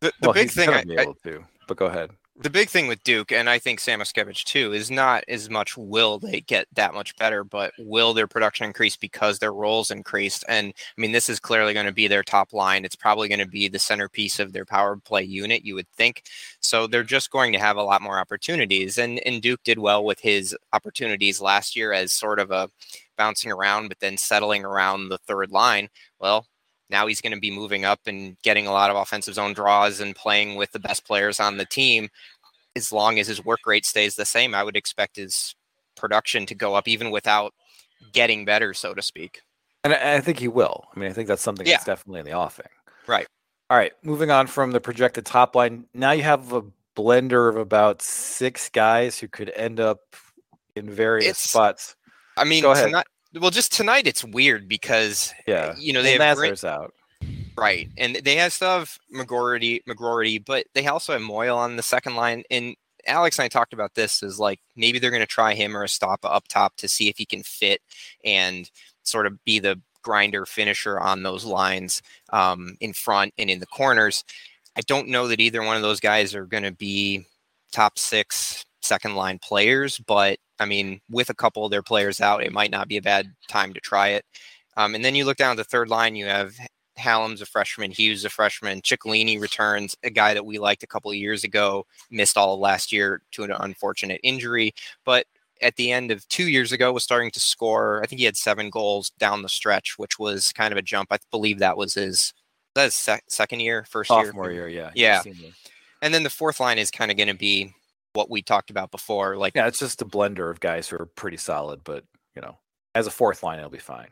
The, the well, big he's thing, gonna I, be I- able to. But go ahead. The big thing with Duke, and I think Samoskevich too, is not as much will they get that much better, but will their production increase because their roles increased? And I mean, this is clearly going to be their top line. It's probably going to be the centerpiece of their power play unit, you would think. So they're just going to have a lot more opportunities. And and Duke did well with his opportunities last year as sort of a bouncing around, but then settling around the third line. Well, now he's going to be moving up and getting a lot of offensive zone draws and playing with the best players on the team. As long as his work rate stays the same, I would expect his production to go up even without getting better, so to speak. And I, think he will. I mean, I think that's something that's definitely in the offing. Right. All right. Moving on from the projected top line. Now you have a blender of about six guys who could end up in various It's- spots. I mean, Go ahead. tonight, well, just tonight it's weird because Yeah. you know they well, have Nazar's out. right, and they have stuff McGroarty, McGroarty, but they also have Moyle on the second line. And Alex and I talked about this is like maybe they're going to try him or a stop up top to see if he can fit and sort of be the grinder finisher on those lines um, in front and in the corners. I don't know that either one of those guys are going to be top six second line players, but I mean, with a couple of their players out, it might not be a bad time to try it. Um, and then you look down at the third line, you have Hallam's a freshman, Hughes a freshman, Ciccolini returns, a guy that we liked a couple of years ago, missed all of last year to an unfortunate injury, but at the end of two years ago was starting to score. I think he had seven goals down the stretch, which was kind of a jump. I believe that was his, that his sec- second year, first Sophomore year. year, yeah. Yeah. And then the fourth line is kind of going to be what we talked about before. Like, Yeah, it's just a blender of guys who are pretty solid, but you know, as a fourth line, it'll be fine.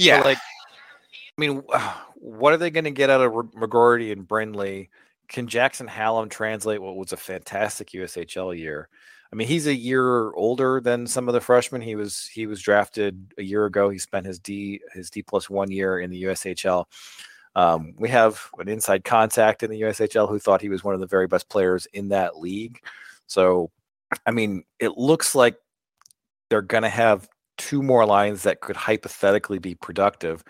So, yeah, like, I mean, what are they going to get out of McGroarty and Brindley? Can Jackson Hallam translate what was a fantastic USHL year? I mean, he's a year older than some of the freshmen. He was he was drafted a year ago. He spent his D his D plus one year in the USHL. Um, we have an inside contact in the USHL who thought he was one of the very best players in that league. So, I mean, it looks like they're going to have two more lines that could hypothetically be productive.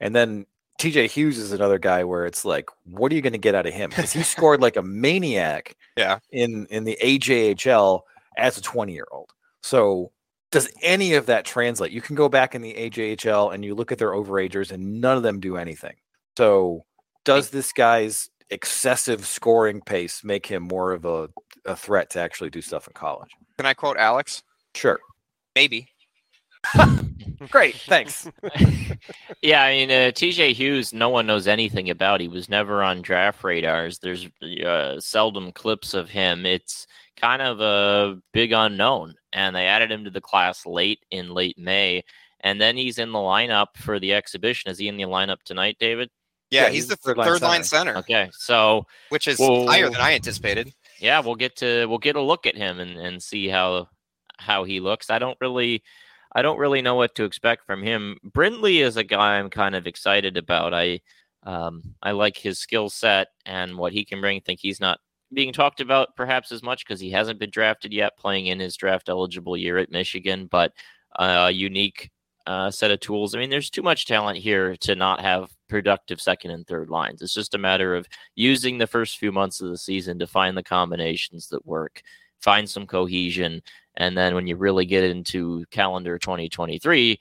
And then TJ Hughes is another guy where it's like, what are you going to get out of him? Because he scored like a maniac Yeah. in in the AJHL as a 20 year old. So does any of that translate? You can go back in the AJHL and you look at their overagers and none of them do anything. So does this guy's excessive scoring pace make him more of a, a threat to actually do stuff in college? can I quote Alex? Sure. Maybe. Great. Thanks. yeah, I mean, uh, TJ Hughes, no one knows anything about. He was never on draft radars. There's uh, seldom clips of him. It's kind of a big unknown. And they added him to the class late in late May. And then he's in the lineup for the exhibition. Is he in the lineup tonight, David? Yeah, Yeah, he's, he's the third third, line line center, Okay, so which is Whoa. higher than I anticipated. yeah, we'll get to we'll get a look at him and, and see how how he looks. I don't really I don't really know what to expect from him. Brindley is a guy I'm kind of excited about. I um, I like his skill set and what he can bring. I think he's not being talked about perhaps as much because he hasn't been drafted yet, playing in his draft eligible year at Michigan, but uh, a unique uh, set of tools. I mean, there's too much talent here to not have productive second and third lines. It's just a matter of using the first few months of the season to find the combinations that work, find some cohesion, and then when you really get into calendar 2023,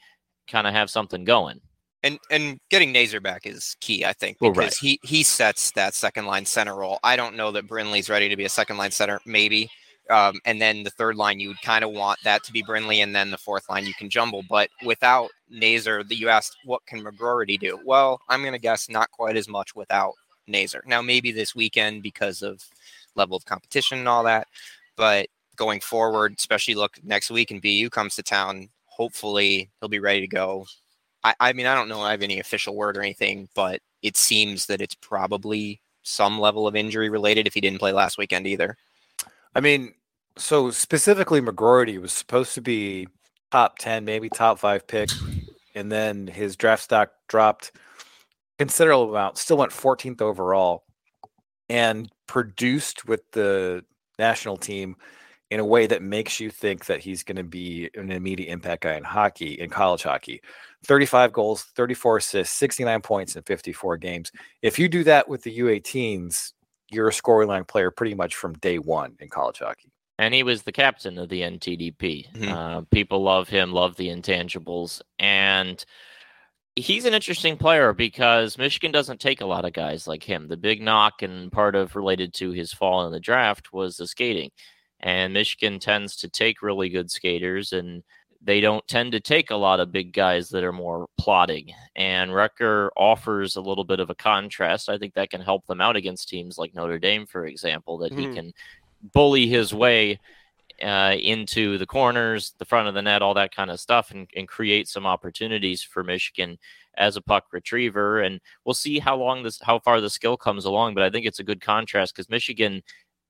kind of have something going. And and getting Nazar back is key, I think, Well, because right. he he sets that second line center role. I don't know that Brindley's ready to be a second line center, maybe. Um, and then the third line, you would kind of want that to be Brindley, and then the fourth line you can jumble. But without Nazar, you asked what can McGroarty do? Well, I'm going to guess not quite as much without Nazar. Now maybe this weekend because of level of competition and all that, but going forward, especially look next week and BU comes to town, hopefully he'll be ready to go. I, I mean, I don't know I have any official word or anything, but it seems that it's probably some level of injury related if he didn't play last weekend either. I mean, so specifically, McGroarty was supposed to be top 10, maybe top five pick. And then his draft stock dropped considerable amount, still went 14th overall and produced with the national team in a way that makes you think that he's going to be an immediate impact guy in hockey, in college hockey. 35 goals, 34 assists, 69 points in 54 games. If you do that with the U18s, you're a scoring line player pretty much from day one in college hockey. And he was the captain of the NTDP. Mhm. Uh, people love him, love the intangibles. And he's an interesting player because Michigan doesn't take a lot of guys like him. The big knock and part of related to his fall in the draft was the skating. And Michigan tends to take really good skaters and they don't tend to take a lot of big guys that are more plotting. And Rutger offers a little bit of a contrast. I think that can help them out against teams like Notre Dame, for example, that he Mhm. can bully his way uh, into the corners, the front of the net, all that kind of stuff, and, and create some opportunities for Michigan as a puck retriever. And we'll see how long this, how far the skill comes along. But I think it's a good contrast because Michigan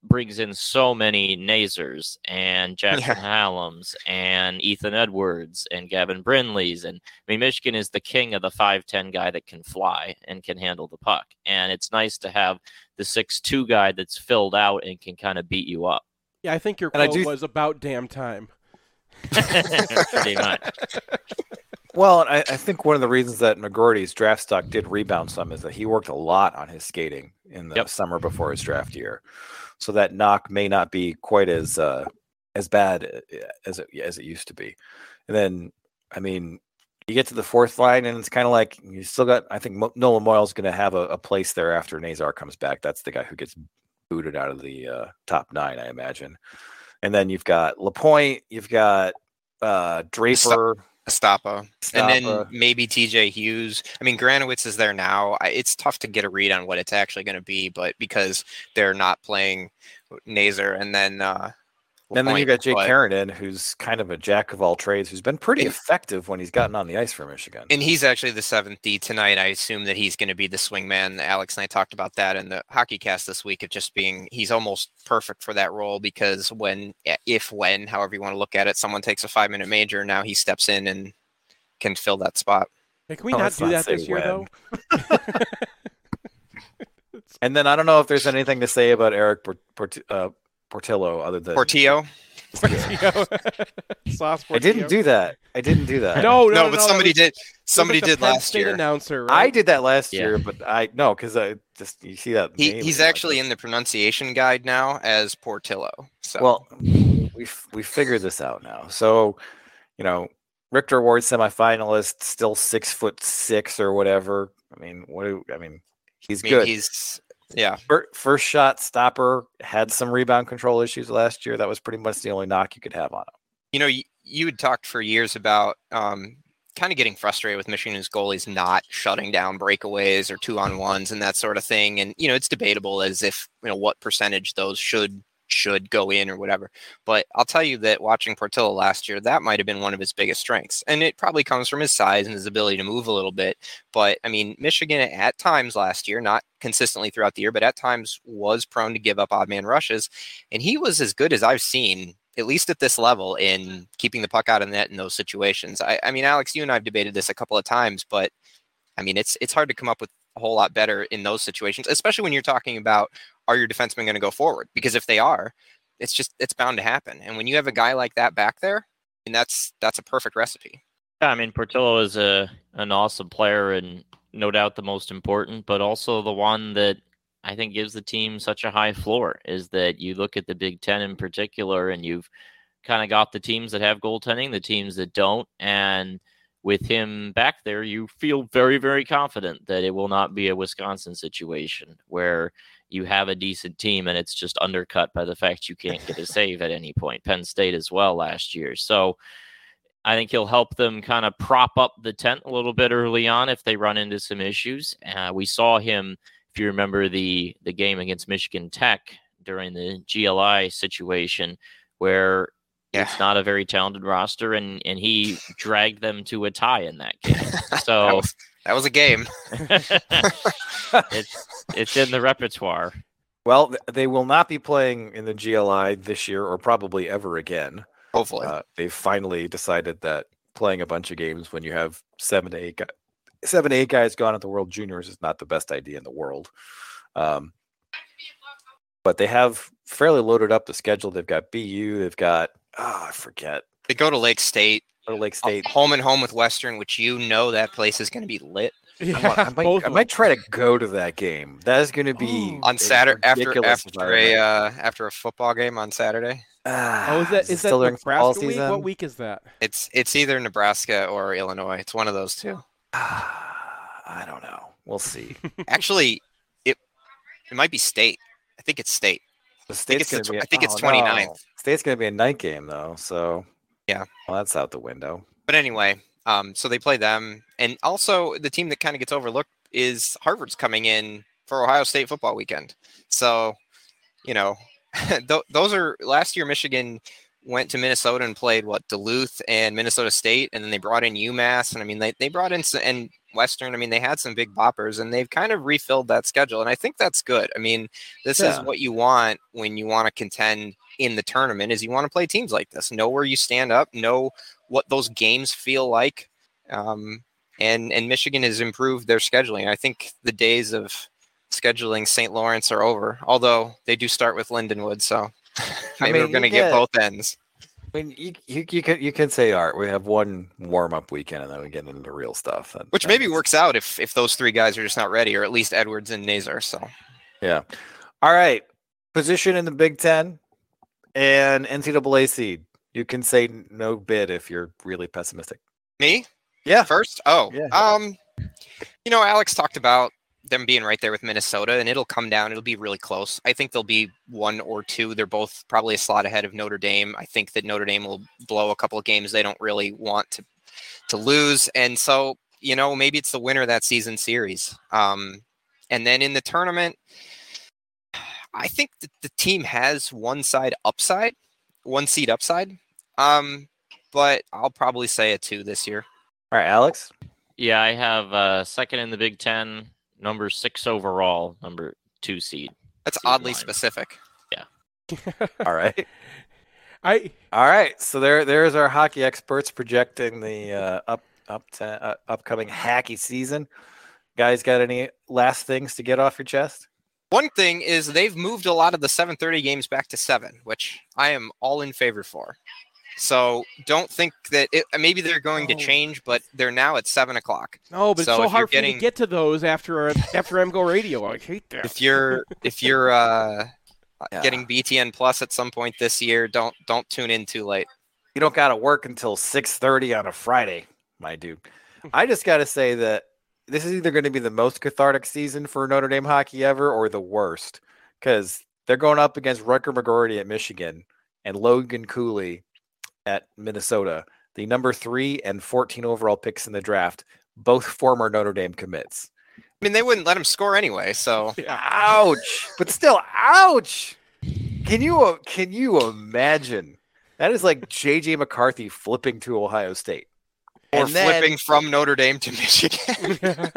brings in so many Nazars and Jackson Hallams and Ethan Edwards and Gavin Brindleys. And I mean, Michigan is the king of the 5'10 guy that can fly and can handle the puck. And it's nice to have the 6'2 guy that's filled out and can kind of beat you up. Yeah, I think your And I quote do- was about damn time. Pretty much. Well, I, I think one of the reasons that McGroarty's draft stock did rebound some is that he worked a lot on his skating in the Yep. summer before his draft year, so that knock may not be quite as uh, as bad uh, as it as it used to be. And then, I mean, you get to the fourth line, and it's kind of like you still got. I think Mo- Nolan Moyle's going to have a, a place there after Nazar comes back. That's the guy who gets booted out of the uh, top nine, I imagine. And then you've got Lapointe, you've got uh, Draper, Estapa, and then maybe TJ Hughes. I mean, Granowitz is there now. I, it's tough to get a read on what it's actually going to be, but because they're not playing Nazar, and then uh, And then you Lapointe, got Jake but- Carradine, who's kind of a jack of all trades, who's been pretty effective when he's gotten on the ice for Michigan. And he's actually the seventh D tonight. I assume that he's going to be the swingman. Alex and I talked about that in the hockey cast this week of just being he's almost perfect for that role because when, eh, if when, however you want to look at it, someone takes a five minute major, now he steps in and can fill that spot. Hey, can we Oh, not do not that this year, when. though? And then I don't know if there's anything to say about Eric Port- Port- uh, Portillo other than Portillo, Portillo. Sauce I didn't do that. I didn't do that. No, no, no, no, but that somebody was- did. Somebody did last State year. Announcer, I did that last Yeah. year, but I no because I just you see that He, he's and like, actually in the pronunciation guide now as Portillo. So Well, we f- we figured this out now. So, you know, Richter Award semifinalist, still six foot six or whatever. I mean, what? Do, I mean, he's I mean, good. he's yeah. Fir- First shot stopper had some rebound control issues last year. That was pretty much the only knock you could have on him. You know, you, you had talked for years about um, kind of getting frustrated with Michigan's goalies not shutting down breakaways or two on ones and that sort of thing. And you know, it's debatable as if you know what percentage those should should go in or whatever. But I'll tell you that watching Portillo last year, that might have been one of his biggest strengths, and it probably comes from his size and his ability to move a little bit. But I mean, Michigan at times last year, not consistently throughout the year, but at times was prone to give up odd man rushes, and he was as good as I've seen at least at this level in keeping the puck out of the net in those situations. I, I mean, Alex, you and I have debated this a couple of times, but I mean, it's it's hard to come up with a whole lot better in those situations, especially when you're talking about are your defensemen going to go forward? Because if they are, it's just it's bound to happen. And when you have a guy like that back there, and that's that's a perfect recipe. Yeah, I mean Portillo is a an awesome player and no doubt the most important, but also the one that I think gives the team such a high floor is that you look at the Big Ten in particular and you've kind of got the teams that have goaltending, the teams that don't, and with him back there, you feel very, very confident that it will not be a Wisconsin situation where you have a decent team and it's just undercut by the fact you can't get a save at any point. Penn State as well last year. So I think he'll help them kind of prop up the tent a little bit early on if they run into some issues. Uh, we saw him, if you remember the the game against Michigan Tech during the GLI situation, where Yeah. it's not a very talented roster, and and he dragged them to a tie in that game. So that was a game. it's it's in the repertoire. Well, they will not be playing in the GLI this year or probably ever again. Hopefully, Uh, they've finally decided that playing a bunch of games when you have seven to eight, gu- seven to eight guys gone at the World Juniors is not the best idea in the world. Um, but they have fairly loaded up the schedule. They've got BU. They've got oh, I forget they go to Lake State, or Lake uh, State. home and home with Western, which you know that place is going to be lit Yeah, I, want- I might, I might try to go to that game. That is going to be Oh. on Saturday after after a uh, after a football game on Saturday. Ah, Oh, is that it is that still Nebraska week? season? What week is that? It's it's either Nebraska or Illinois. It's one of those two. I don't know. We'll see. Actually, it it might be state. I think it's state. The think state's it's going the to be. I think it's oh, 29th. no. State's going to be a night game though, so Yeah. well, that's out the window. But anyway, um, so they play them, and also the team that kind of gets overlooked is Harvard's coming in for Ohio State football weekend. So, you know, th- those are last year. Michigan went to Minnesota and played what Duluth and Minnesota State, and then they brought in UMass, and I mean they they brought in s- and Western. I mean they had some big boppers, and they've kind of refilled that schedule, and I think that's good. I mean, this is what you want when you want to contend in the tournament is you want to play teams like this know where you stand up know what those games feel like um, and and michigan has improved their scheduling i think the days of scheduling st lawrence are over although they do start with lindenwood so maybe mean, we're going to get both ends I mean, you, you, you can you can say art. We have one warm up weekend, and then we get into real stuff. That- which that maybe is- works out if if those three guys are just not ready or at least edwards and nazar so Yeah. All right. Position in the Big Ten and NCAA seed. You can say no bid if you're really pessimistic. me Yeah. First? Oh, Yeah. um, you know, Alex talked about them being right there with Minnesota, and it'll come down. It'll be really close. I think they'll be one or two. They're both probably a slot ahead of Notre Dame. I think that Notre Dame will blow a couple of games they don't really want to to lose, and so you know maybe it's the winner of that season series. Um, and then in the tournament, I think that the team has one side upside, one seed upside. Um, but I'll probably say a two this year. All right, Alex. Yeah, I have uh, second in the Big Ten, number six overall, number two seed. That's Seed oddly line. specific. Yeah. All right. I All right. So there, there's our hockey experts projecting the uh, up, up to, uh, upcoming hacky season. Guys, got any last things to get off your chest? One thing is they've moved a lot of the 7:30 games back to seven, which I am all in favor for. So don't think that it, maybe they're going to change, but they're now at seven o'clock. no, but So it's so if you're hard for me to get to those after after MGO Radio. I hate that. If you're if you're uh, Yeah. getting BTN Plus at some point this year, don't don't tune in too late. You don't got to work until 6:30 on a Friday, my dude. I just got to say that this is either going to be the most cathartic season for Notre Dame hockey ever or the worst because they're going up against Rutger McGroarty at Michigan and Logan Cooley at Minnesota, the number three and 14 overall picks in the draft, both former Notre Dame commits. I mean, they wouldn't let him score anyway. So Ouch! But still, ouch! Can you uh, can you imagine? That is like JJ McCarthy flipping to Ohio State. Or And then- flipping from Notre Dame to Michigan,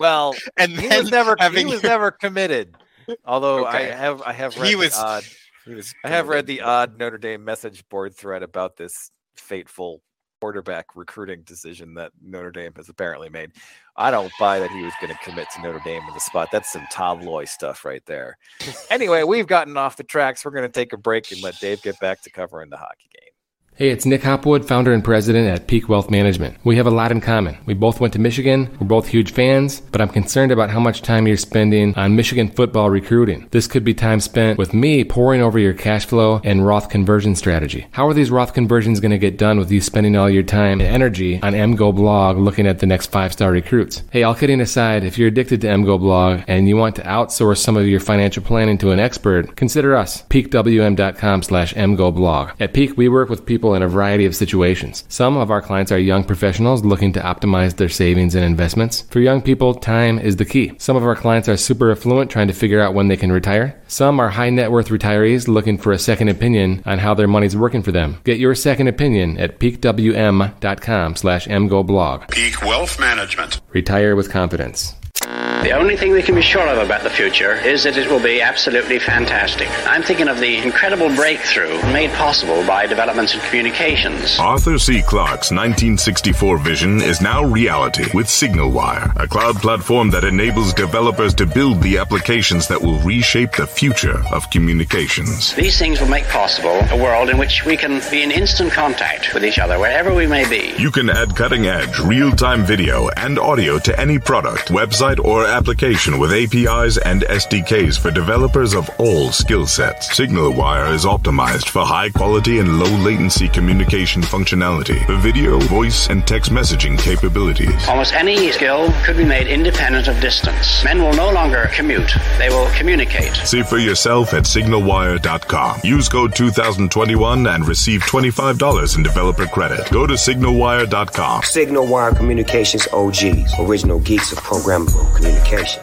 Well, and he was never having he was never committed. Although Okay. I have I have read he the was odd he was I have read the odd Notre Dame message board thread about this fateful quarterback recruiting decision that Notre Dame has apparently made. I don't buy that he was going to commit to Notre Dame in the spot. That's some Tom Loy stuff right there. anyway, we've gotten off the tracks. We're going to take a break and let Dave get back to covering the hockey game. Hey, it's Nick Hopwood, founder and president at Peak Wealth Management. We have a lot in common. We both went to Michigan. We're both huge fans, but I'm concerned about how much time you're spending on Michigan football recruiting. This could be time spent with me poring over your cash flow and Roth conversion strategy. How are these Roth conversions going to get done with you spending all your time and energy on MGO blog looking at the next five star recruits? Hey, all kidding aside, if you're addicted to MGO blog and you want to outsource some of your financial planning to an expert, consider us. peakwm.com slash MGO blog. At Peak, we work with people in a variety of situations. Some of our clients are young professionals looking to optimize their savings and investments. For young people, time is the key. Some of our clients are super affluent trying to figure out when they can retire. Some are high net worth retirees looking for a second opinion on how their money's working for them. Get your second opinion at peakwm.com slash mgoblog. Peak Wealth Management. Retire with confidence. The only thing we can be sure of about the future is that it will be absolutely fantastic. I'm thinking of the incredible breakthrough made possible by developments in communications. Arthur C. Clarke's 1964 vision is now reality with SignalWire, a cloud platform that enables developers to build the applications that will reshape the future of communications. These things will make possible a world in which we can be in instant contact with each other wherever we may be. You can add cutting edge, real time video and audio to any product, website, or application with APIs and SDKs for developers of all skill sets. SignalWire is optimized for high quality and low latency communication functionality for video, voice, and text messaging capabilities. Almost any skill could be made independent of distance. Men will no longer commute, they will communicate. See for yourself at signalwire.com. Use code 2021 and receive $25 in developer credit. Go to signalwire.com. Signal Wire Communications OGs, original geeks of programmable communication.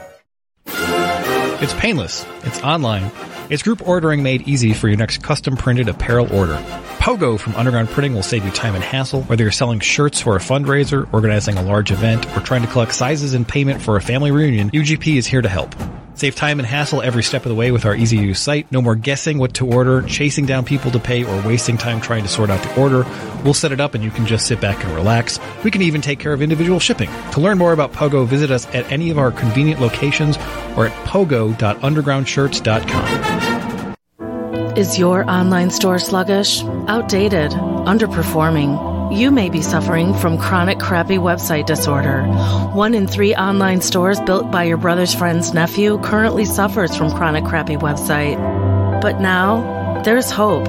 It's painless. It's online. It's group ordering made easy for your next custom printed apparel order. Pogo from Underground Printing will save you time and hassle, whether you're selling shirts for a fundraiser, organizing a large event, or trying to collect sizes and payment for a family reunion, UGP is here to help. Save time and hassle every step of the way with our easy to use site. No more guessing what to order, chasing down people to pay, or wasting time trying to sort out the order. We'll set it up and you can just sit back and relax. We can even take care of individual shipping. To learn more about Pogo, visit us at any of our convenient locations or at pogo.undergroundshirts.com. Is your online store sluggish, outdated, underperforming? You may be suffering from chronic crappy website disorder. One in three online stores built by your brother's friend's nephew currently suffers from chronic crappy website. But now, there's hope.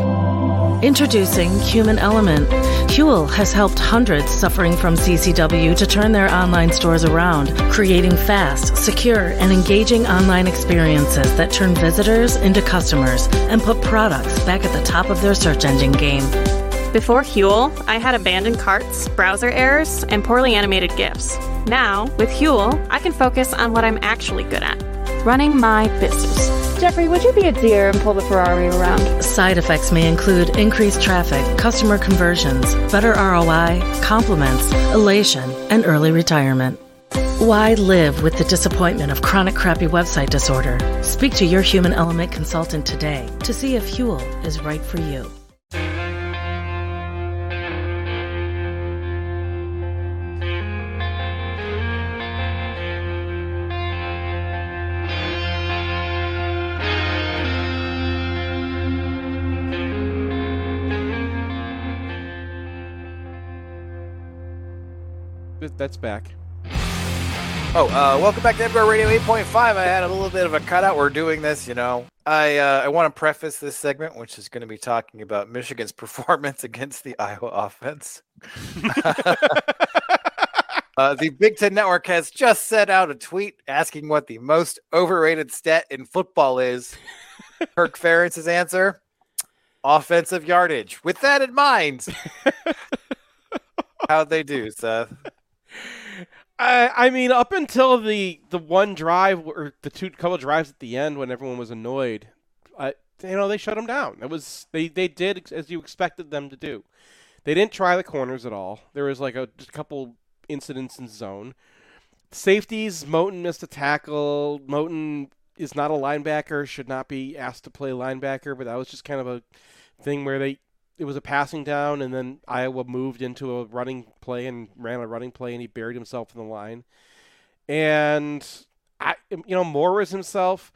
Introducing Human Element. Huel has helped hundreds suffering from CCW to turn their online stores around, creating fast, secure, and engaging online experiences that turn visitors into customers and put products back at the top of their search engine game. Before Huel, I had abandoned carts, browser errors, and poorly animated GIFs. Now, with Huel, I can focus on what I'm actually good at running my business. Jeffrey, would you be a deer and pull the Ferrari around? Side effects may include increased traffic, customer conversions, better ROI, compliments, elation, and early retirement. Why live with the disappointment of chronic crappy website disorder? Speak to your human element consultant today to see if Huel is right for you. That's back. Oh, uh, welcome back to MGO Radio 8.5. I had a little bit of a cutout. We're doing this, you know. I uh, I want to preface this segment, which is going to be talking about Michigan's performance against the Iowa offense. uh, the Big Ten Network has just sent out a tweet asking what the most overrated stat in football is. Kirk Ferentz's answer: offensive yardage. With that in mind, how'd they do, Seth? I, I mean, up until the the one drive or the two couple drives at the end when everyone was annoyed, I you know they shut them down. It was they they did as you expected them to do. They didn't try the corners at all. There was like a just a couple incidents in zone. Safeties, Moten missed a tackle. Moten is not a linebacker, should not be asked to play linebacker, but that was just kind of a thing where they it was a passing down, and then Iowa moved into a running play and ran a running play, and he buried himself in the line. And I, you know, Moore was himself,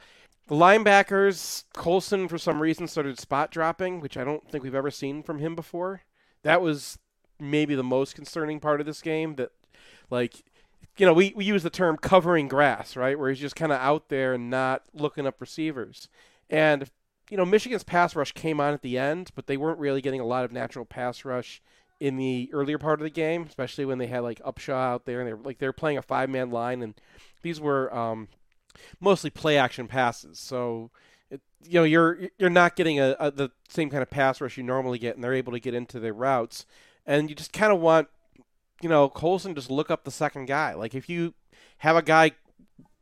the linebackers, Colson for some reason started spot dropping, which I don't think we've ever seen from him before. That was maybe the most concerning part of this game. That, like, you know, we, we use the term covering grass, right? Where he's just kind of out there and not looking up receivers. And you know, Michigan's pass rush came on at the end, but they weren't really getting a lot of natural pass rush in the earlier part of the game, especially when they had like Upshaw out there and they're like they're playing a five man line, and these were um, mostly play action passes. So, you know, you're you're not getting a, a, the same kind of pass rush you normally get, and they're able to get into their routes, and you just kind of want, you know, Colson just look up the second guy. Like if you have a guy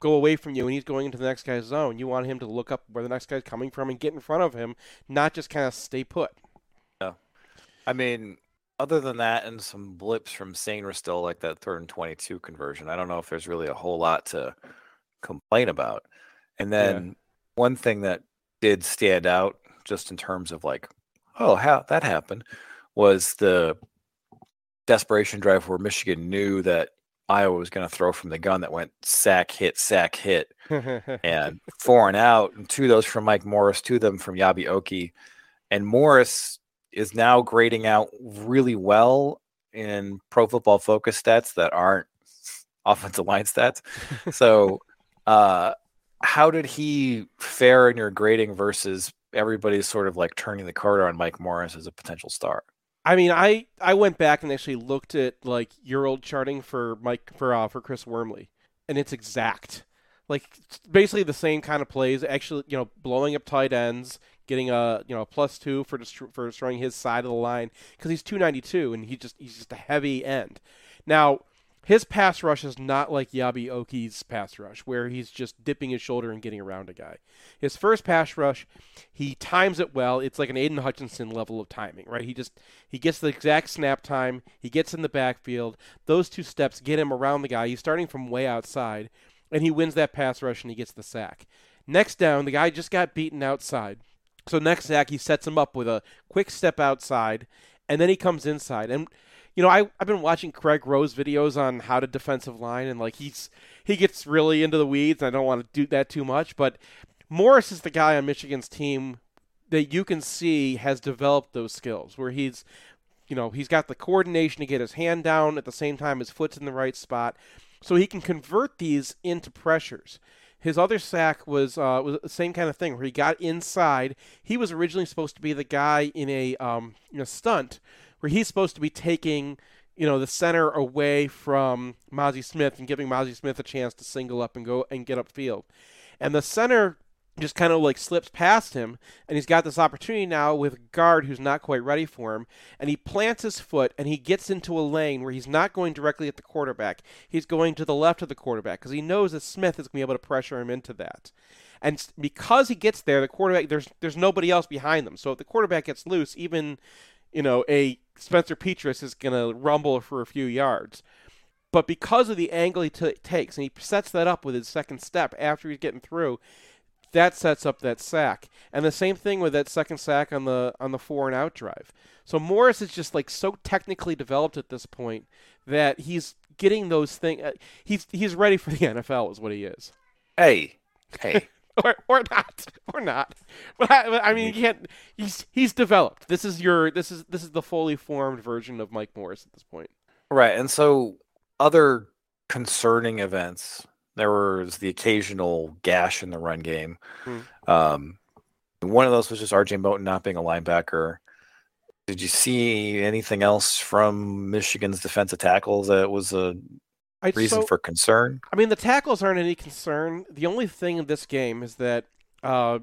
go away from you and he's going into the next guy's zone. You want him to look up where the next guy's coming from and get in front of him, not just kind of stay put. Yeah. I mean, other than that and some blips from Sainristil, like that third and 22 conversion, I don't know if there's really a whole lot to complain about. And then yeah. one thing that did stand out just in terms of like, oh, how that happened was the desperation drive where Michigan knew that Iowa was going to throw from the gun that went sack hit sack hit, and four and out, and two of those from Mike Morris, two of them from Eyabi Okie, and Morris is now grading out really well in Pro Football Focus stats that aren't offensive line stats. So, uh, how did he fare in your grading versus everybody's sort of like turning the corner on Mike Morris as a potential star? I mean, I I went back and actually looked at like your old charting for Mike for uh, for Chris Wormley, and it's exact. Like basically the same kind of plays. Actually, you know, blowing up tight ends, getting a you know a plus two for dest- for destroying his side of the line because he's 292 and he just he's just a heavy end. Now his pass rush is not like Eyabi Okie's pass rush, where he's just dipping his shoulder and getting around a guy. His first pass rush, he times it well. It's like an Aidan Hutchinson level of timing, right? He just he gets the exact snap time. He gets in the backfield. Those two steps get him around the guy. He's starting from way outside, and he wins that pass rush and he gets the sack. Next down, the guy just got beaten outside. So next sack, he sets him up with a quick step outside, and then he comes inside and you know, I I've been watching Craig Rose videos on how to defensive line, and like he's he gets really into the weeds. I don't want to do that too much, but Morris is the guy on Michigan's team that you can see has developed those skills, where he's you know he's got the coordination to get his hand down at the same time his foot's in the right spot, so he can convert these into pressures. His other sack was uh, was the same kind of thing where he got inside. He was originally supposed to be the guy in a um, in a stunt where he's supposed to be taking you know the center away from Mazi Smith and giving Mazi Smith a chance to single up and go and get upfield. And the center just kind of like slips past him and he's got this opportunity now with guard who's not quite ready for him and he plants his foot and he gets into a lane where he's not going directly at the quarterback. He's going to the left of the quarterback because he knows that smith is going to be able to pressure him into that. And because he gets there the quarterback there's there's nobody else behind them. So if the quarterback gets loose even you know a spencer petras is going to rumble for a few yards but because of the angle he t- takes and he sets that up with his second step after he's getting through that sets up that sack. And the same thing with that second sack on the on the four and out drive. So Morris is just like so technically developed at this point that he's getting those things. Uh, he's he's ready for the NFL, is what he is. Hey, hey. or or not, or not. But I, I mean, you can't. He's he's developed. This is your this is this is the fully formed version of Mike Morris at this point. Right, and so other concerning events there was the occasional gash in the run game. Hmm. Um, one of those was just RJ Moten not being a linebacker. Did you see anything else from Michigan's defensive tackles that was a I- reason so- for concern? I mean, the tackles aren't any concern. The only thing in this game is that uh,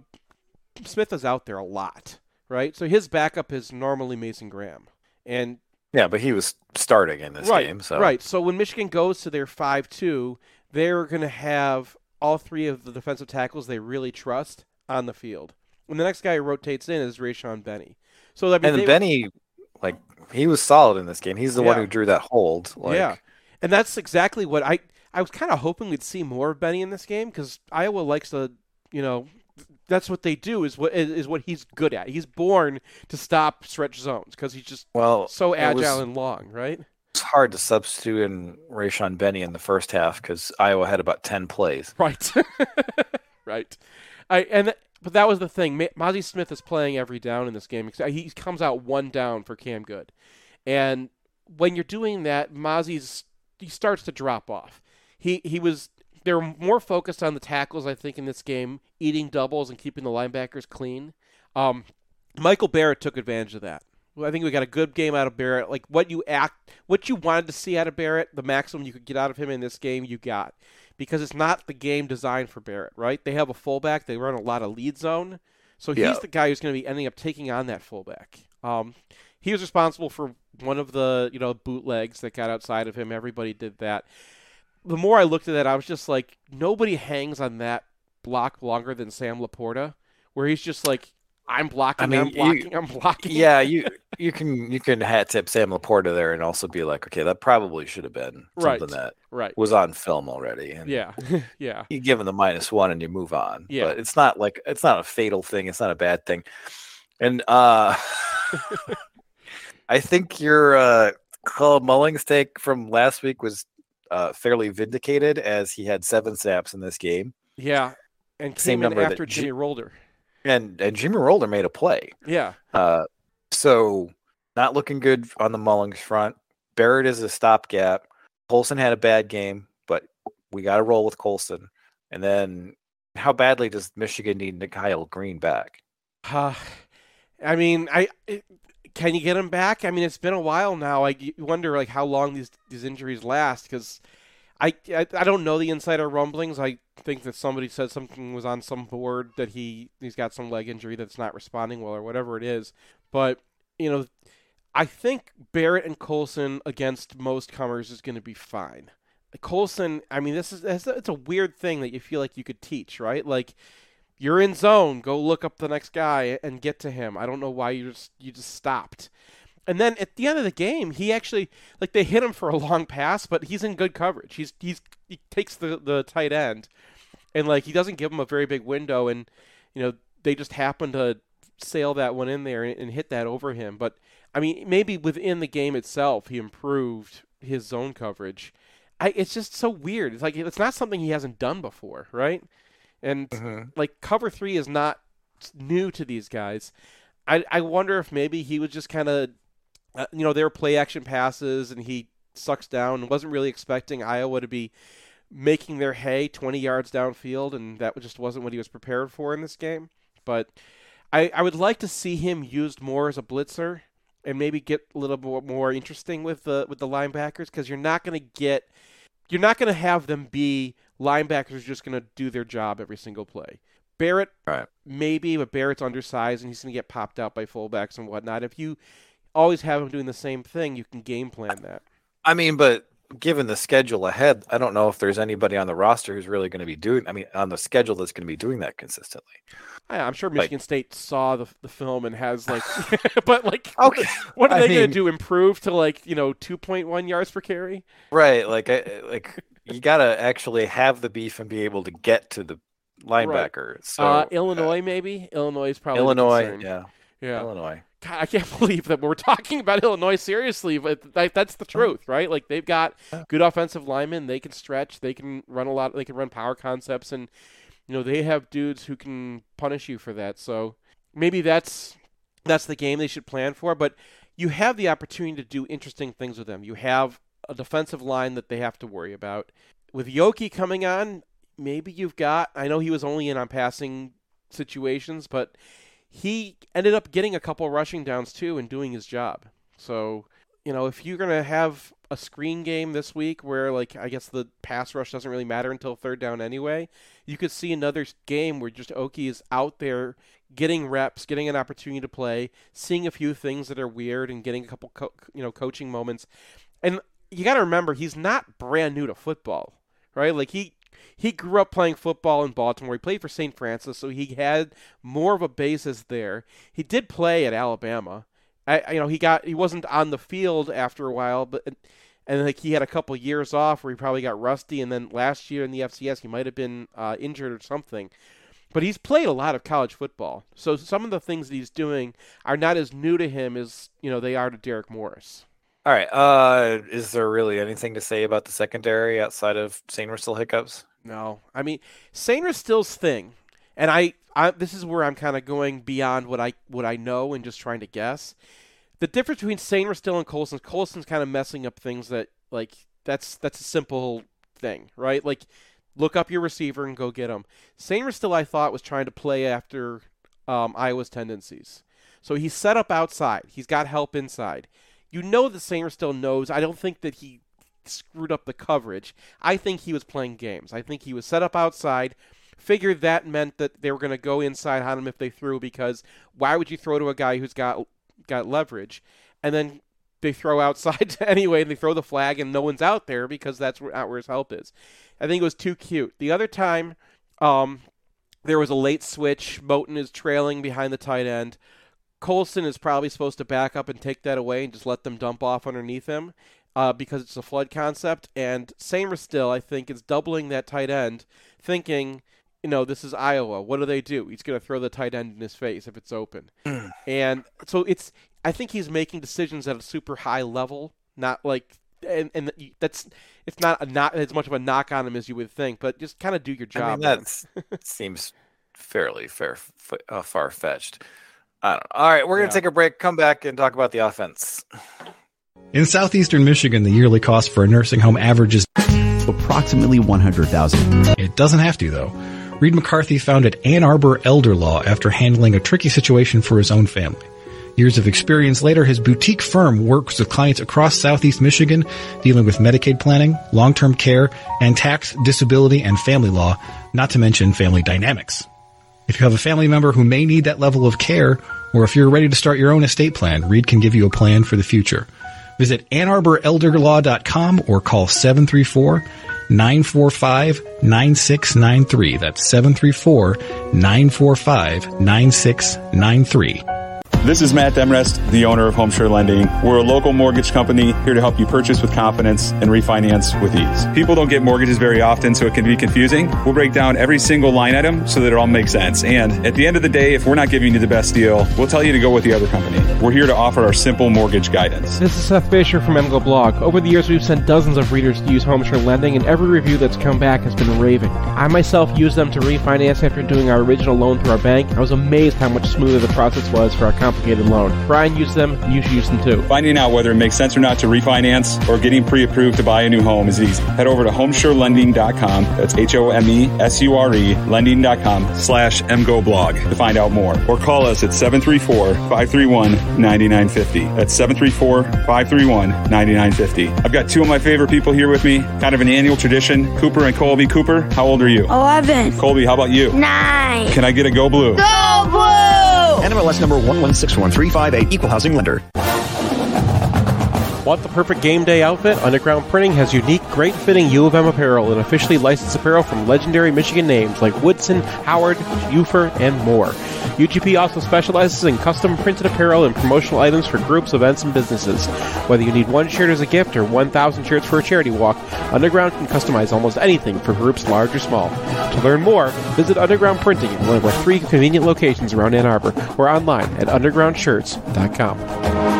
Smith is out there a lot, right? So his backup is normally Mason Graham, and Yeah, but he was starting in this right, game, so right. So when Michigan goes to their five-two, they're going to have all three of the defensive tackles they really trust on the field. And the next guy who rotates in is Rayshaun Benny. So I mean, and Benny, like he was solid in this game. He's the one who drew that hold. Like, yeah, and that's exactly what I I was kind of hoping we'd see more of Benny in this game because Iowa likes to, you know, that's what they do is what is, what he's good at. He's born to stop stretch zones because he's just Well, so agile was- and long, right? It's hard to substitute in Rayshaun Benny in the first half because Iowa had about ten plays. Right, right. I and but that was the thing. Ma- Mazi Smith is playing every down in this game. He comes out one down for Cam Goode, and when you're doing that, Mazi's he starts to drop off. He he was they're more focused on the tackles, I think, in this game, eating doubles and keeping the linebackers clean. Um, Michael Barrett took advantage of that. I think we got a good game out of Barrett. Like what you act, what you wanted to see out of Barrett, the maximum you could get out of him in this game, you got. Because it's not the game designed for Barrett, right? They have a fullback. They run a lot of lead zone, so he's Yeah. the guy who's going to be ending up taking on that fullback. Um, he was responsible for one of the you know bootlegs that got outside of him. Everybody did that. The more I looked at that, I was just like, nobody hangs on that block longer than Sam Laporta, where he's just like, I'm blocking, I mean, I'm you- blocking, I'm blocking. Yeah, you you can you can hat tip Sam Laporta there and also be like, okay, that probably should have been Right, something that right. was on film already. And Yeah, yeah. you give him the minus one and you move on. Yeah. But it's not like it's not a fatal thing. It's not a bad thing. And uh I think your uh Kalel Mullings take from last week was uh fairly vindicated as he had seven snaps in this game. Yeah, and Same in number after Ji- Jimmy Rolder. And and Jimmy Rolder made a play. Yeah, Uh, so not looking good on the Mullings front. Barrett is a stopgap. Colson had a bad game, but we got to roll with Colson. And then, how badly does Michigan need Kyle Green back? Uh, I mean, I it, can you get him back? I mean, it's been a while now. I wonder like how long these these injuries last because I, I I don't know the insider rumblings. I think that somebody said something was on some board that he he's got some leg injury that's not responding well or whatever it is. But you know, I think Barrett and Colson against most comers is going to be fine. Colson, I mean, this is it's a weird thing that you feel like you could teach, right? Like you're in zone, go look up the next guy and get to him. I don't know why you just you just stopped. And then at the end of the game, he actually like they hit him for a long pass, but he's in good coverage. He's he's he takes the the tight end, and like he doesn't give him a very big window, and you know they just happen to sail that one in there and, and hit that over him. But I mean, maybe within the game itself, he improved his zone coverage. I, it's just so weird. It's like it's not something he hasn't done before, right? And like cover three is not new to these guys. I I wonder if maybe he was just kind of, uh, you know, they were play action passes and he sucks down and wasn't really expecting Iowa to be making their hay 20 yards downfield, and that just wasn't what he was prepared for in this game. But I, I would like to see him used more as a blitzer and maybe get a little bit more interesting with the with the linebackers because you're not going to get you're not going to have them be linebackers just going to do their job every single play. Barrett, right. maybe, but Barrett's undersized and he's going to get popped out by fullbacks and whatnot. If you always have him doing the same thing, you can game plan that. I mean, but given the schedule ahead, I don't know if there's anybody on the roster who's really going to be doing. I mean, on the schedule that's going to be doing that consistently. Yeah, I'm sure Michigan like, State saw the the film and has like, but like, okay, what are they going to do? Improve to like you know 2.1 yards per carry? Right, like I, like you got to actually have the beef and be able to get to the linebacker. Right. So uh, Illinois, uh, maybe Illinois is probably Illinois. Yeah, yeah, Illinois. God, I can't believe that we're talking about Illinois seriously, but like, that's the truth, right? Like they've got good offensive linemen, they can stretch, they can run a lot, they can run power concepts, and you know they have dudes who can punish you for that. So maybe that's that's the game they should plan for. But you have the opportunity to do interesting things with them. You have a defensive line that they have to worry about. With Okie coming on, maybe you've got. I know he was only in on passing situations, but he ended up getting a couple rushing downs too and doing his job. So, you know, if you're going to have a screen game this week where, like, I guess the pass rush doesn't really matter until third down anyway, you could see another game where just Okie is out there getting reps, getting an opportunity to play, seeing a few things that are weird, and getting a couple, co- you know, coaching moments. And you got to remember, he's not brand new to football, right? Like, he he grew up playing football in Baltimore. He played for St. Francis, so he had more of a basis there. He did play at Alabama. I, you know, he got he wasn't on the field after a while, but and like he had a couple years off where he probably got rusty, and then last year in the FCS he might have been uh, injured or something. But he's played a lot of college football, so some of the things that he's doing are not as new to him as you know they are to Derek Morris. All right. Uh, is there really anything to say about the secondary outside of Sainristil hiccups? No, I mean Sainristil's thing, and I, I this is where I'm kind of going beyond what I what I know and just trying to guess. The difference between Sainristil and Colson, Colson's kind of messing up things that like that's that's a simple thing, right? Like look up your receiver and go get him. Sainristil, I thought, was trying to play after um, Iowa's tendencies. So he's set up outside. He's got help inside. You know that Sainristil knows. I don't think that he screwed up the coverage. I think he was playing games. I think he was set up outside, figured that meant that they were going to go inside on him if they threw because why would you throw to a guy who's got got leverage? And then they throw outside anyway and they throw the flag and no one's out there because that's where, where his help is. I think it was too cute. The other time, um, there was a late switch. Moten is trailing behind the tight end. Colson is probably supposed to back up and take that away and just let them dump off underneath him uh, because it's a flood concept. And Sainristil, I think, is doubling that tight end, thinking, you know, this is Iowa. What do they do? He's going to throw the tight end in his face if it's open. and so it's, I think he's making decisions at a super high level, not like, and, and that's, it's not a not as much of a knock on him as you would think, but just kind of do your job. I mean, that seems fairly fair, uh, far fetched. I don't know. All right, we're going to yeah. take a break, come back, and talk about the offense. In southeastern Michigan, the yearly cost for a nursing home averages approximately 100,000. It doesn't have to though. Reed McCarthy founded Ann Arbor Elder Law after handling a tricky situation for his own family. Years of experience later, his boutique firm works with clients across southeast Michigan dealing with Medicaid planning, long-term care, and tax, disability, and family law, not to mention family dynamics. If you have a family member who may need that level of care, or if you're ready to start your own estate plan, Reed can give you a plan for the future. Visit AnnArborElderLaw.com or call 734 945 9693. That's 734 945 9693. This is Matt Demrest, the owner of HomeSure Lending. We're a local mortgage company here to help you purchase with confidence and refinance with ease. People don't get mortgages very often, so it can be confusing. We'll break down every single line item so that it all makes sense. And at the end of the day, if we're not giving you the best deal, we'll tell you to go with the other company. We're here to offer our simple mortgage guidance. This is Seth Fisher from MGO Blog. Over the years, we've sent dozens of readers to use HomeSure Lending, and every review that's come back has been raving. I myself used them to refinance after doing our original loan through our bank. I was amazed how much smoother the process was for our company complicated loan. Brian used them, you should use them too. Finding out whether it makes sense or not to refinance or getting pre-approved to buy a new home is easy. Head over to homesurelending.com. That's H-O-M-E-S-U-R-E lending.com slash MGO blog to find out more. Or call us at 734-531-9950. That's 734-531-9950. I've got two of my favorite people here with me, kind of an annual tradition. Cooper and Colby. Cooper, how old are you? 11. Colby, how about you? 9. Can I get a go blue? Go blue! NMLS number 116135, equal housing lender. Want the perfect game day outfit? Underground Printing has unique, great fitting U of M apparel and officially licensed apparel from legendary Michigan names like Woodson, Howard, Ufer, and more. UGP also specializes in custom printed apparel and promotional items for groups, events, and businesses. Whether you need one shirt as a gift or 1,000 shirts for a charity walk, Underground can customize almost anything for groups large or small. To learn more, visit Underground Printing at one of our three convenient locations around Ann Arbor or online at undergroundshirts.com.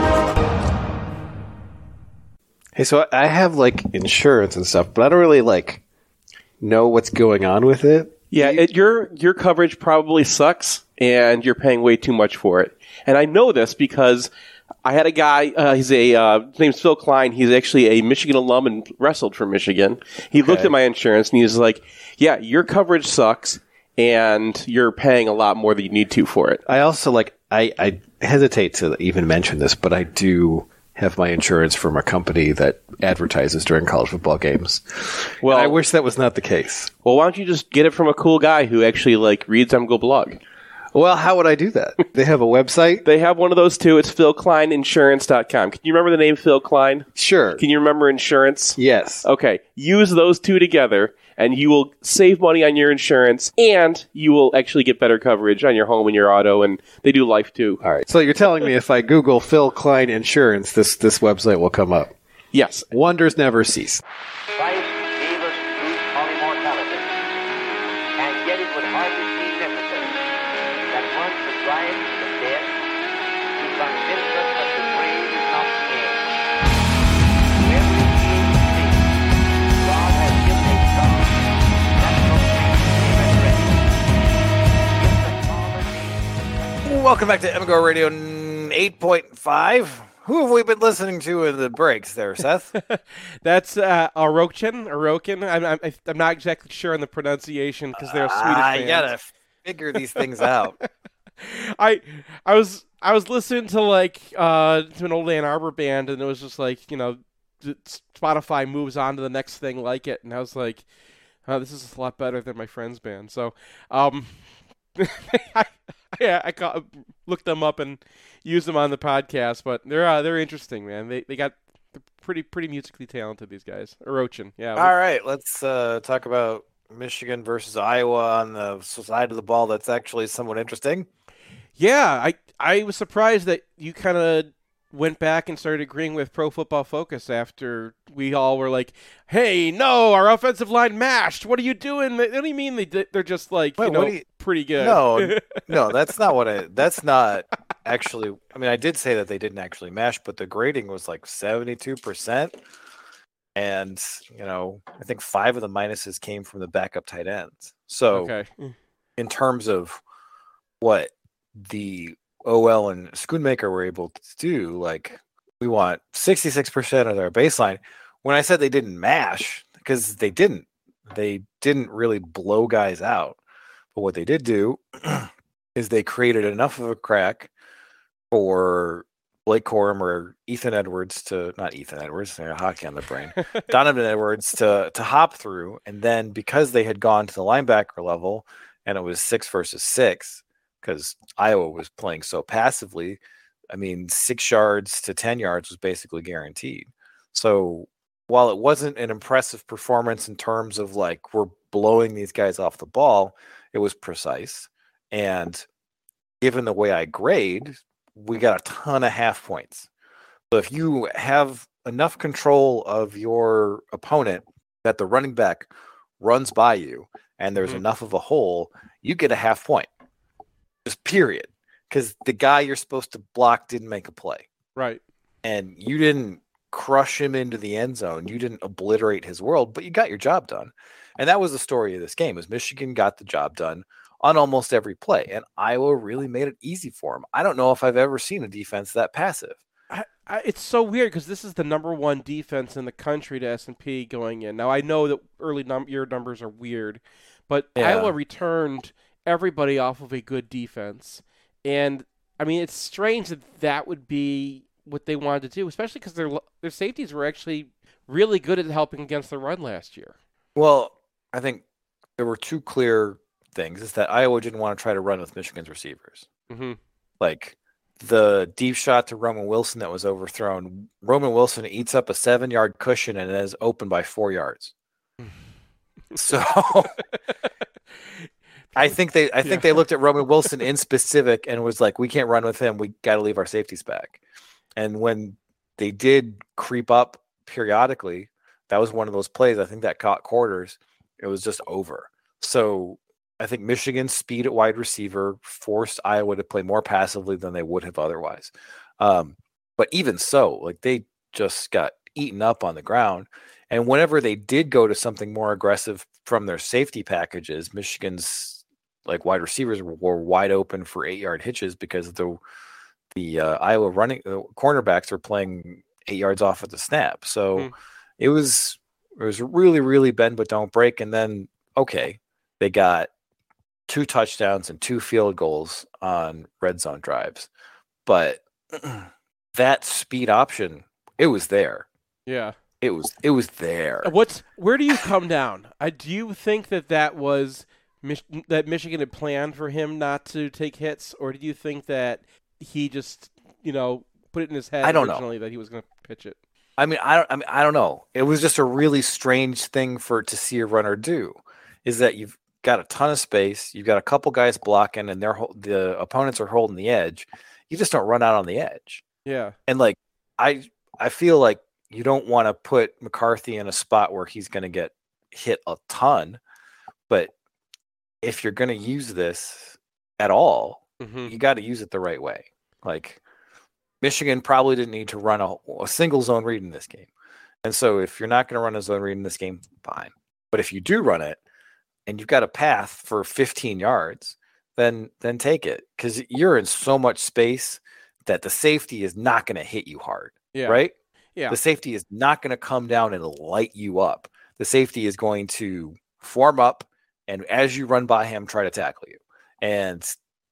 Hey, so I have like insurance and stuff, but I don't really like know what's going on with it. Yeah, it, your your coverage probably sucks, and you're paying way too much for it. And I know this because I had a guy. Uh, he's a uh, his name's Phil Klein. He's actually a Michigan alum and wrestled for Michigan. He looked at my insurance and he was like, "Yeah, your coverage sucks, and you're paying a lot more than you need to for it." I also like I, I hesitate to even mention this, but I do have my insurance from a company that advertises during college football games. Well, I wish that was not the case. Well, why don't you just get it from a cool guy who actually like reads MGO blog? Well, how would I do that? they have a website. They have one of those too. It's philkleininsurance.com. Can you remember the name Phil Klein? Sure. Can you remember insurance? Yes. Okay. Use those two together and you will save money on your insurance and you will actually get better coverage on your home and your auto and they do life too. All right. So you're telling me if I Google Phil Klein Insurance, this this website will come up. Yes. Wonders never cease. Christ Welcome back to MGO Radio 8.5. Who have we been listening to in the breaks there, Seth? That's uh. Orokin. I'm, I'm, I'm not exactly sure on the pronunciation because they're Swedish Ah, fans. you gotta figure these things out. I I was I was listening to like uh to an old Ann Arbor band and it was just like you know Spotify moves on to the next thing like it and I was like oh, this is a lot better than my friend's band so um I, yeah I ca- looked them up and used them on the podcast but they're uh, they're interesting man they they got pretty pretty musically talented these guys Orochin yeah All right, let's uh, talk about Michigan versus Iowa on the side of the ball. That's actually somewhat interesting. Yeah, I I was surprised that you kind of went back and started agreeing with Pro Football Focus after we all were like, "Hey, no, our offensive line mashed. What are you doing?" What do you mean they they're just like Wait, you know you- pretty good? No, no, that's not what I. That's not actually. I mean, I did say that they didn't actually mash, but the grading was like seventy-two percent, and you know, I think five of the minuses came from the backup tight ends. So, Okay. in terms of what the Oh, OL and Schoonmaker were able to do, like we want sixty-six percent of their baseline. When I said they didn't mash, because they didn't, they didn't really blow guys out. But what they did do is they created enough of a crack for Blake Corum or Ethan Edwards to not Ethan Edwards, got hockey on the brain. Donovan Edwards to to hop through, and then because they had gone to the linebacker level and it was six versus six, because Iowa was playing so passively, I mean six yards to ten yards was basically guaranteed. So while it wasn't an impressive performance in terms of like we're blowing these guys off the ball, it was precise. And given the way I grade, we got a ton of half points. So if you have enough control of your opponent that the running back runs by you and there's mm-hmm. enough of a hole, you get a half point. Just period. Because the guy you're supposed to block didn't make a play. Right. And you didn't crush him into the end zone. You didn't obliterate his world, but you got your job done. And that was the story of this game is Michigan got the job done on almost every play. And Iowa really made it easy for him. I don't know if I've ever seen a defense that passive. I, I, it's so weird because this is the number one defense in the country to S and P going in. Now I know that early num- year numbers are weird, but Yeah. Iowa returned everybody off of a good defense, and I mean it's strange that that would be what they wanted to do, especially because their their safeties were actually really good at helping against the run last year. Well, I think there were two clear things is that Iowa didn't want to try to run with Michigan's receivers. Mm-hmm. Like the deep shot to Roman Wilson that was overthrown. Roman Wilson eats up a seven yard cushion and is open by four yards. so I think they I think Yeah. they looked at Roman Wilson in specific and was like, we can't run with him. We got to leave our safeties back. And when they did creep up periodically, that was one of those plays. I think that caught quarters. It was just over. So I think Michigan's speed at wide receiver forced Iowa to play more passively than they would have otherwise. Um, but even so, like they just got eaten up on the ground. And whenever they did go to something more aggressive from their safety packages, Michigan's like wide receivers were, wide open for eight yard hitches because the the uh, Iowa running uh, cornerbacks were playing eight yards off at the snap. So Hmm. it was it was really really bend but don't break. And then okay, they got two touchdowns and two field goals on red zone drives, but that speed option it was there. Yeah. It was it was there. What's where do you come down? I do you think that that was Mich- that Michigan had planned for him not to take hits, or do you think that he just you know put it in his head I don't know. originally that he was going to pitch it? I mean, I don't. I mean, I don't know. It was just a really strange thing for to see a runner do, is that you've got a ton of space, you've got a couple guys blocking, and they're the opponents are holding the edge. You just don't run out on the edge. Yeah. And like, I I feel like you don't want to put McCarthy in a spot where he's going to get hit a ton, if you're going to use this at all, Mhm. you got to use it the right way. Like Michigan probably didn't need to run a, a single zone read in this game. And so if you're not going to run a zone read in this game, fine. But if you do run it and you've got a path for 15 yards, then then take it cuz you're in so much space that the safety is not going to hit you hard, Yeah. right? Yeah. The safety is not going to come down and light you up. The safety is going to form up and as you run by him try to tackle you. And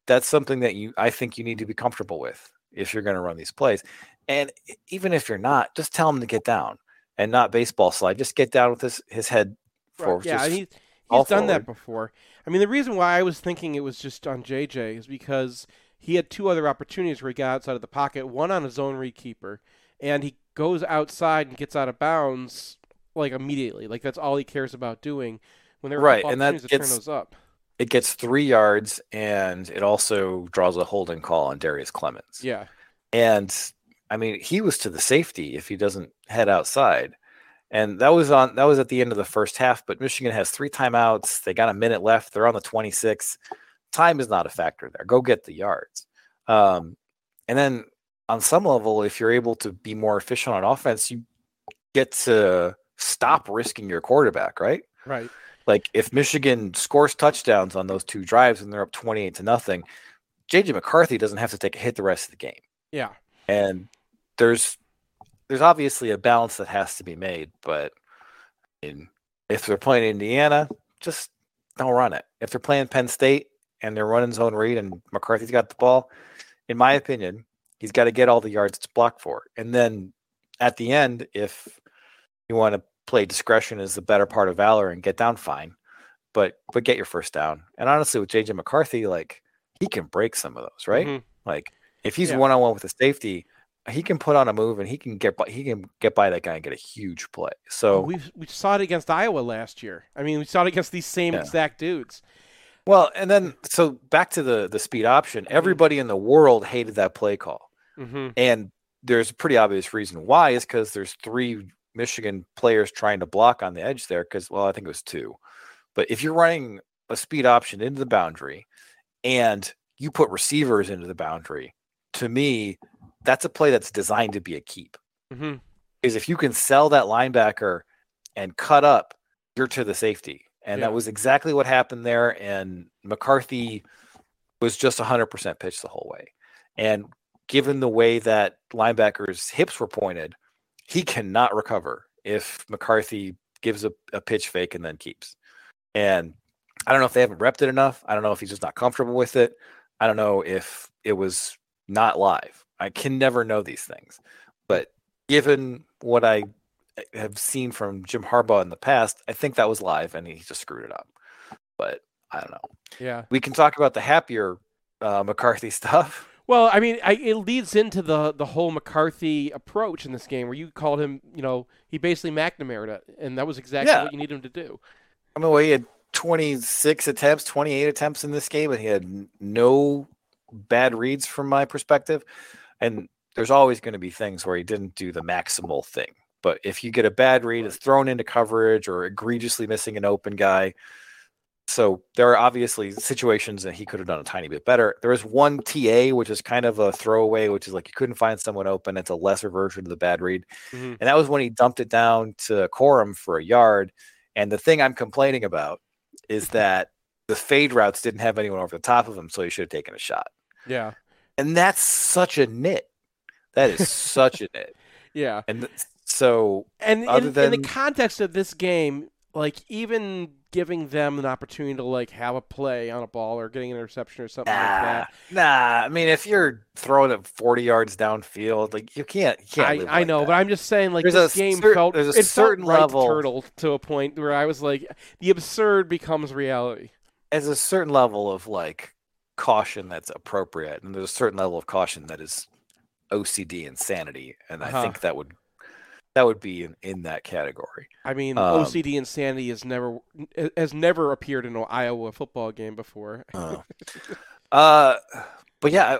that's something that you I think you need to be comfortable with if you're going to run these plays. And even if you're not, just tell him to get down and not baseball slide. Just get down with his his head Right, forward. Yeah, just he's, he's done that before. I mean, the reason why I was thinking it was just on JJ is because he had two other opportunities where he got outside of the pocket, one on a zone read keeper, and he goes outside and gets out of bounds like immediately. Like that's all he cares about doing. When there were a Right, and that opportunities to turn gets- those up. It gets three yards and it also draws a holding call on Darrius Clemons. Yeah. And I mean, he was to the safety if he doesn't head outside. And that was on that was at the end of the first half, but Michigan has three timeouts. They got a minute left. They're on the 26. Time is not a factor there. Go get the yards. Um, and then on some level, if you're able to be more efficient on offense, you get to stop risking your quarterback, right? Right. Like if Michigan scores touchdowns on those two drives and they're up 28 to nothing, JJ McCarthy doesn't have to take a hit the rest of the game. Yeah. and there's there's obviously a balance that has to be made but in, if they're playing indiana just don't run it. If they're playing penn state and they're running zone read and mccarthy's got the ball in my opinion he's got to get all the yards it's blocked for. And then at the end if you want to play discretion is the better part of valor and get down fine but but get your first down and honestly with jj mccarthy like he can break some of those right Mhm. like if he's one on one with a safety, he can put on a move and he can get by, he can get by that guy and get a huge play. So we we saw it against Iowa last year. I mean, we saw it against these same Yeah. exact dudes. well, and then so back to the the speed option. Everybody in the world hated that play call, Mm-hmm. and there's a pretty obvious reason why is because there's three Michigan players trying to block on the edge there. Because well, I think it was two, but if you're running a speed option into the boundary, and you put receivers into the boundary, to me, that's a play that's designed to be a keep. Mm-hmm. is if you can sell that linebacker and cut up, you're to the safety. And Yeah. that was exactly what happened there. And McCarthy was just 100% pitch the whole way. And given the way that linebackers' hips were pointed, he cannot recover if McCarthy gives a, a pitch fake and then keeps. And I don't know if they haven't repped it enough. I don't know if he's just not comfortable with it. I don't know if it was not live. I can never know these things. But given what I eh, have seen from Jim Harbaugh in the past, I think that was live and he just screwed it up. But I don't know. Yeah. We can talk about the happier uh, McCarthy stuff. Well, I mean, I, it leads into the the whole McCarthy approach in this game, where you called him, you know, he basically McNamaraed it, and that was exactly Yeah. what you need him to do. I mean, well, he had 26 attempts, 28 attempts in this game, and he had no bad reads from my perspective. And there's always going to be things where he didn't do the maximal thing. But if you get a bad read, it's thrown into coverage or egregiously missing an open guy. So there are obviously situations that he could have done a tiny bit better. There is one TA, which is kind of a throwaway, which is like you couldn't find someone open. It's a lesser version of the bad read. Mhm. And that was when he dumped it down to Corum for a yard. And the thing I'm complaining about is that the fade routes didn't have anyone over the top of him, so he should have taken a shot. Yeah. And that's such a nit. That is such a nit. Yeah. And th- so, And in, than in the context of this game, like even giving them an opportunity to like have a play on a ball or getting an interception or something like that. nah, I mean, if you're throwing it 40 yards downfield, like you can't, you can't. I, I know, that. but I'm just saying, like There's this game cer- felt there's a it certain felt right level- to turtle to a point where I was like, the absurd becomes reality. As a certain level of like caution that's appropriate, and there's a certain level of caution that is OCD insanity, and I Uh-huh. think that would that would be in, in that category. I mean, Um, OCD insanity has never has never appeared in an Iowa football game before. Oh. Uh, but yeah, I,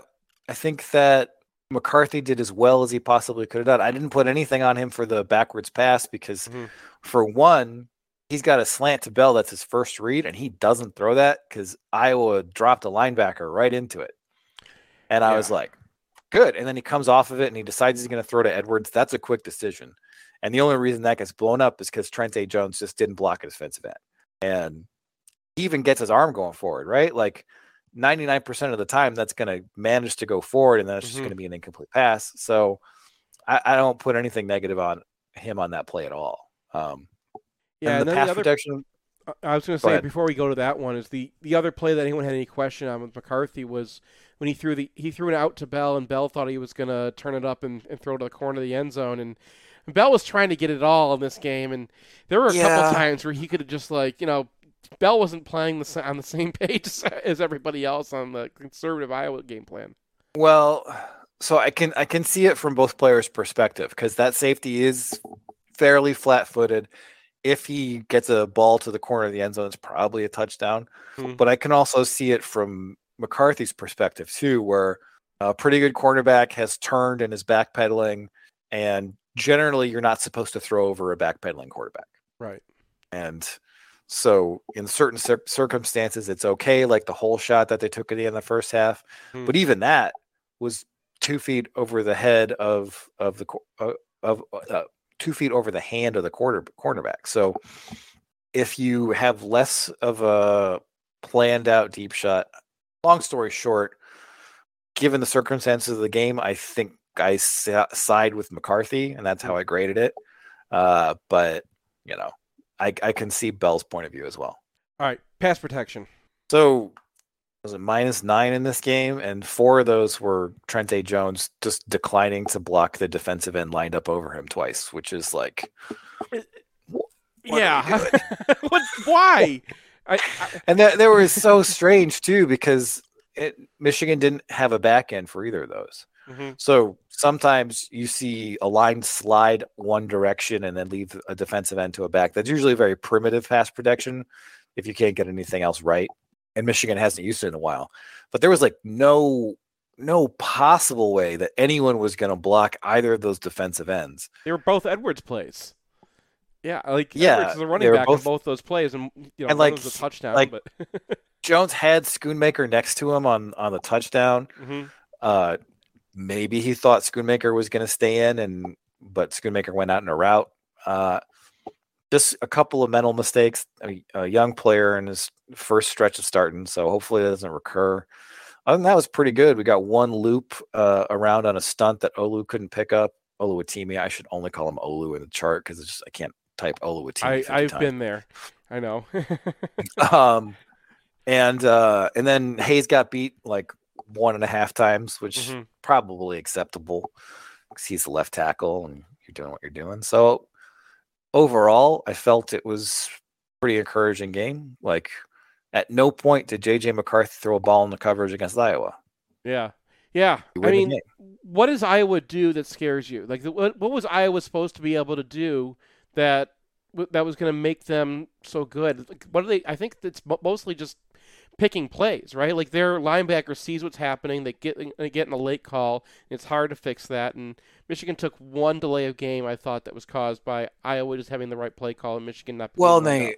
I think that McCarthy did as well as he possibly could have done. I didn't put anything on him for the backwards pass because, Mm-hmm. for one, he's got a slant to Bell. That's his first read, and he doesn't throw that because Iowa dropped a linebacker right into it. And I was like, good. And then he comes off of it and he decides he's going to throw to Edwards. That's a quick decision. And the only reason that gets blown up is because Trent A. Jones just didn't block his defensive end. And he even gets his arm going forward, right? Like 99% of the time, that's going to manage to go forward, and then it's just Mhm. going to be an incomplete pass. So I, I don't put anything negative on him on that play at all. Um, Yeah, and and the pass the other- protection. I- I was going to say before we go to that one is the the other play that anyone had any question on with McCarthy was when he threw the he threw it out to Bell and Bell thought he was going to turn it up and, and throw to the corner of the end zone and Bell was trying to get it all in this game and there were a Yeah. couple times where he could have just like you know Bell wasn't playing the, on the same page as everybody else on the conservative Iowa game plan. Well, so I can I can see it from both players' perspective because that safety is fairly flat-footed. If he gets a ball to the corner of the end zone, it's probably a touchdown. Hmm. But I can also see it from McCarthy's perspective too, where a pretty good cornerback has turned and is backpedaling, and generally you're not supposed to throw over a backpedaling quarterback. Right. And so, in certain cir- circumstances, it's okay, like the whole shot that they took at the end of the first half. Hmm. But even that was two feet over the head of of the uh, of uh, two feet over the hand of the quarter cornerback. So, if you have less of a planned out deep shot, long story short, given the circumstances of the game, I think I side with McCarthy, and that's how I graded it. Uh, but you know, I, I can see Bell's point of view as well. All right, pass protection. So was it minus nine in this game, and four of those were Trent A. Jones just declining to block the defensive end lined up over him twice, which is like, yeah. what? Why? I, I, and that they were so strange too because it, Michigan didn't have a back end for either of those. Mhm. So sometimes you see a line slide one direction and then leave a defensive end to a back. That's usually a very primitive pass protection if you can't get anything else right. And Michigan hasn't used it in a while. But there was like no no possible way that anyone was going to block either of those defensive ends. They were both Edwards plays. Yeah, like Yeah, Edwards is a running back both- both those plays, and you know, and, like, was a touchdown. like- but Jones had Schoonmaker next to him on on the touchdown. Mhm. Uh, maybe he thought Schoonmaker was going to stay in, and but Schoonmaker went out in a route. Uh, just a couple of mental mistakes. A, a young player in his first stretch of starting, so hopefully it doesn't recur. Other than that, was pretty good. We got one loop uh, around on a stunt that Olu couldn't pick up. Oluwatimi. I should only call him Olu in the chart because it's just I can't type Oluwatimi. I 50 I've times. been there. I know. um, and uh, and then Hayes got beat like one and a half times, which Mhm. probably acceptable because he's the left tackle and you're doing what you're doing. So overall, I felt it was pretty encouraging game. Like at no point did JJ McCarthy throw a ball in the coverage against Iowa. Yeah, yeah. I mean, what does Iowa do that scares you? Like, what what was Iowa supposed to be able to do that that was going to make them so good? Like, what are they? I think it's mostly just picking plays, right? Like their linebacker sees what's happening, they get they get in a late call. And it's hard to fix that, and Michigan took one delay of game. I thought that was caused by Iowa just having the right play call and Michigan not. Well, lined they up.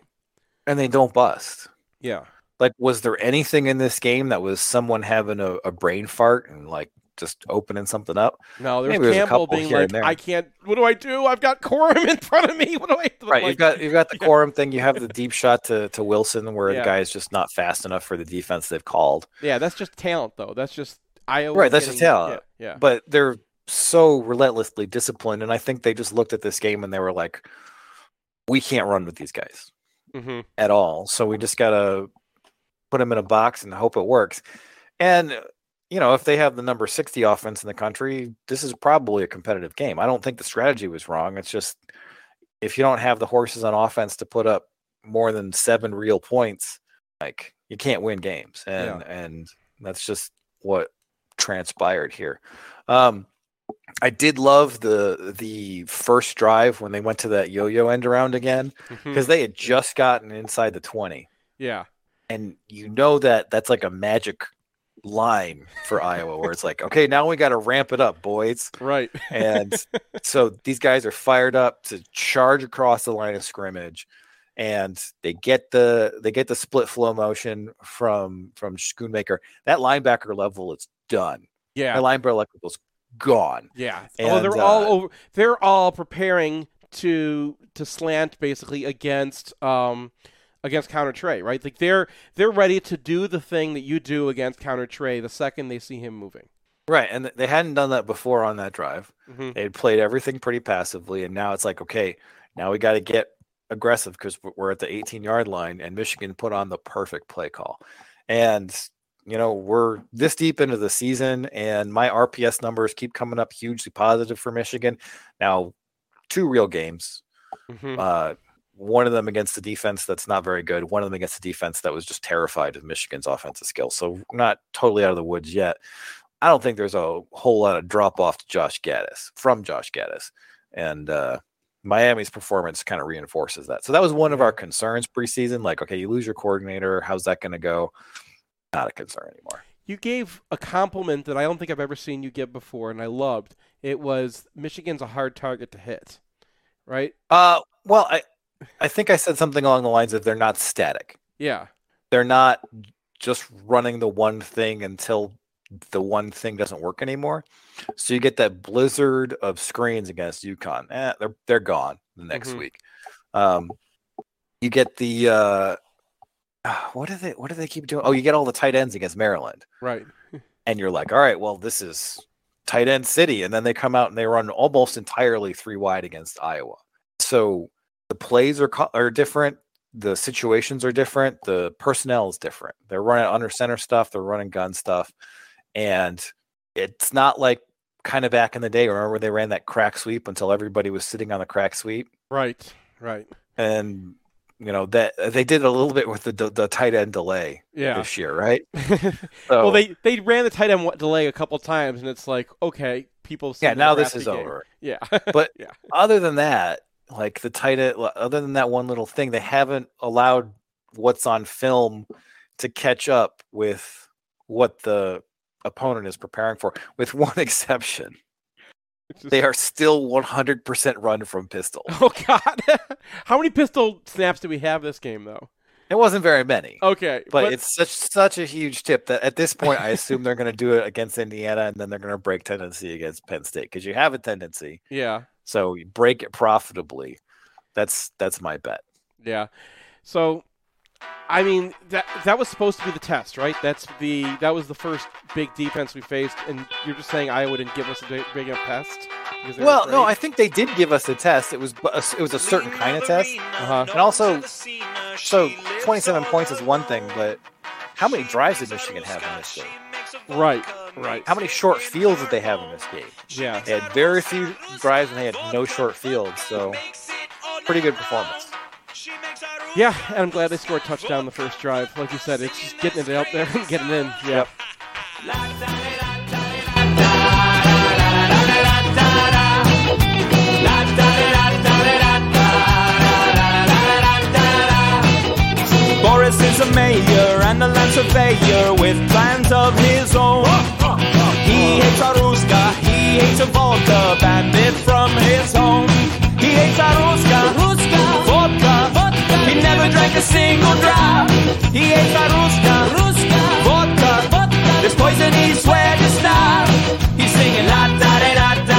and they don't bust. Yeah. Like, was there anything in this game that was someone having a, a brain fart and like just opening something up? No, there's Maybe Campbell couple being like. "I can't. What do I do? I've got Corum in front of me. What do I do?" Right, Like, you've got you've got the Corum thing. You have the deep shot to, to Wilson, where Yeah. the guy is just not fast enough for the defense they've called. Yeah, that's just talent, though. That's just Iowa. right, that's just talent. Yeah, yeah. But they're so relentlessly disciplined, and I think they just looked at this game and they were like, "We can't run with these guys Mm-hmm. at all. So we just gotta put them in a box and hope it works." And you know, if they have the number sixty offense in the country, this is probably a competitive game. I don't think the strategy was wrong. It's just if you don't have the horses on offense to put up more than seven real points, like you can't win games. And and that's just what transpired here. Um I did love the the first drive when they went to that yo-yo end around again because they had just gotten inside the 20 Yeah. and you know that that's like a magic line for Iowa where it's like okay now we got to ramp it up boys Right. and so these guys are fired up to charge across the line of scrimmage and they get the they get the split flow motion from from Schoonmaker that linebacker level is done Yeah. that linebacker level is gone Yeah. oh, they're And, all uh, over. They're all preparing to to slant basically against um against counter Trey, right? Like they're they're ready to do the thing that you do against counter Trey the second they see him moving. Right, and they hadn't done that before on that drive. Mhm. They had played everything pretty passively, and now it's like, okay, now we got to get aggressive because we're at the 18 yard line, and Michigan put on the perfect play call. And you know we're this deep into the season, and my RPS numbers keep coming up hugely positive for Michigan. Now, two real games. Mhm. Uh, one of them against the defense that's not very good. One of them against the defense that was just terrified of Michigan's offensive skill. So not totally out of the woods yet. I don't think there's a whole lot of drop off to Josh Gattis from Josh Gattis, and uh, Miami's performance kind of reinforces that. So that was one of our concerns preseason. Like, okay, you lose your coordinator, how's that going to go? Not a concern anymore. You gave a compliment that I don't think I've ever seen you give before, and I loved. It was Michigan's a hard target to hit, right? Uh, well, I I think I said something along the lines of they're not static. Yeah. They're not just running the one thing until the one thing doesn't work anymore. So you get that blizzard of screens against UConn. Eh, they're they're gone the next Mhm. week. Um, you get the uh, what do they what do they keep doing? Oh, you get all the tight ends against Maryland, Right. and you're like, all right, well, this is tight end city, and then they come out and they run almost entirely three wide against Iowa. So the plays are are different, the situations are different, the personnel is different. They're running under center stuff, they're running gun stuff, and it's not like kind of back in the day. Remember they ran that crack sweep until everybody was sitting on the crack sweep, Right. Right. and you know that they did a little bit with the the, tight end delay Yeah. this year, right? well, they they ran the tight end delay a couple times, and it's like, okay, people. Yeah, now this is game. over. Yeah. But yeah. other than that, like the tight end, other than that one little thing, they haven't allowed what's on film to catch up with what the opponent is preparing for, with one exception. They are still 100% run from pistol. Oh God! How many pistol snaps do we have this game, though? It wasn't very many. Okay, But, it's such such a huge tip that at this point, I assume they're going to do it against Indiana, and then they're going to break tendency against Penn State because you have a tendency. yeah. So you break it profitably. That's that's my bet. Yeah. So, I mean, that that was supposed to be the test, right? That's the that was the first big defense we faced, and you're just saying Iowa didn't give us a big, big enough test. Because they were Well, no. I think they did give us a test. It was bu- it was a certain kind of test, Uh-huh. and also, so 27 points is one thing, but how many drives did Michigan have in this game? Right, right. How many short fields did they have in this game? Yeah. They had very few drives, and they had no short fields. So, pretty good performance. Yeah, and I'm glad they scored a touchdown the first drive. Like you said, it's just getting it out there and getting in. Yep. a mayor and a land surveyor with plans of his own. He hates Aruska, he hates a Volta, bandit from his home. He hates Aruska, Ruska, vodka, vodka. He never drank a single drop. He hates Aruska, Ruska, vodka, vodka. This poison he swears to stop. He's singing la da da da da.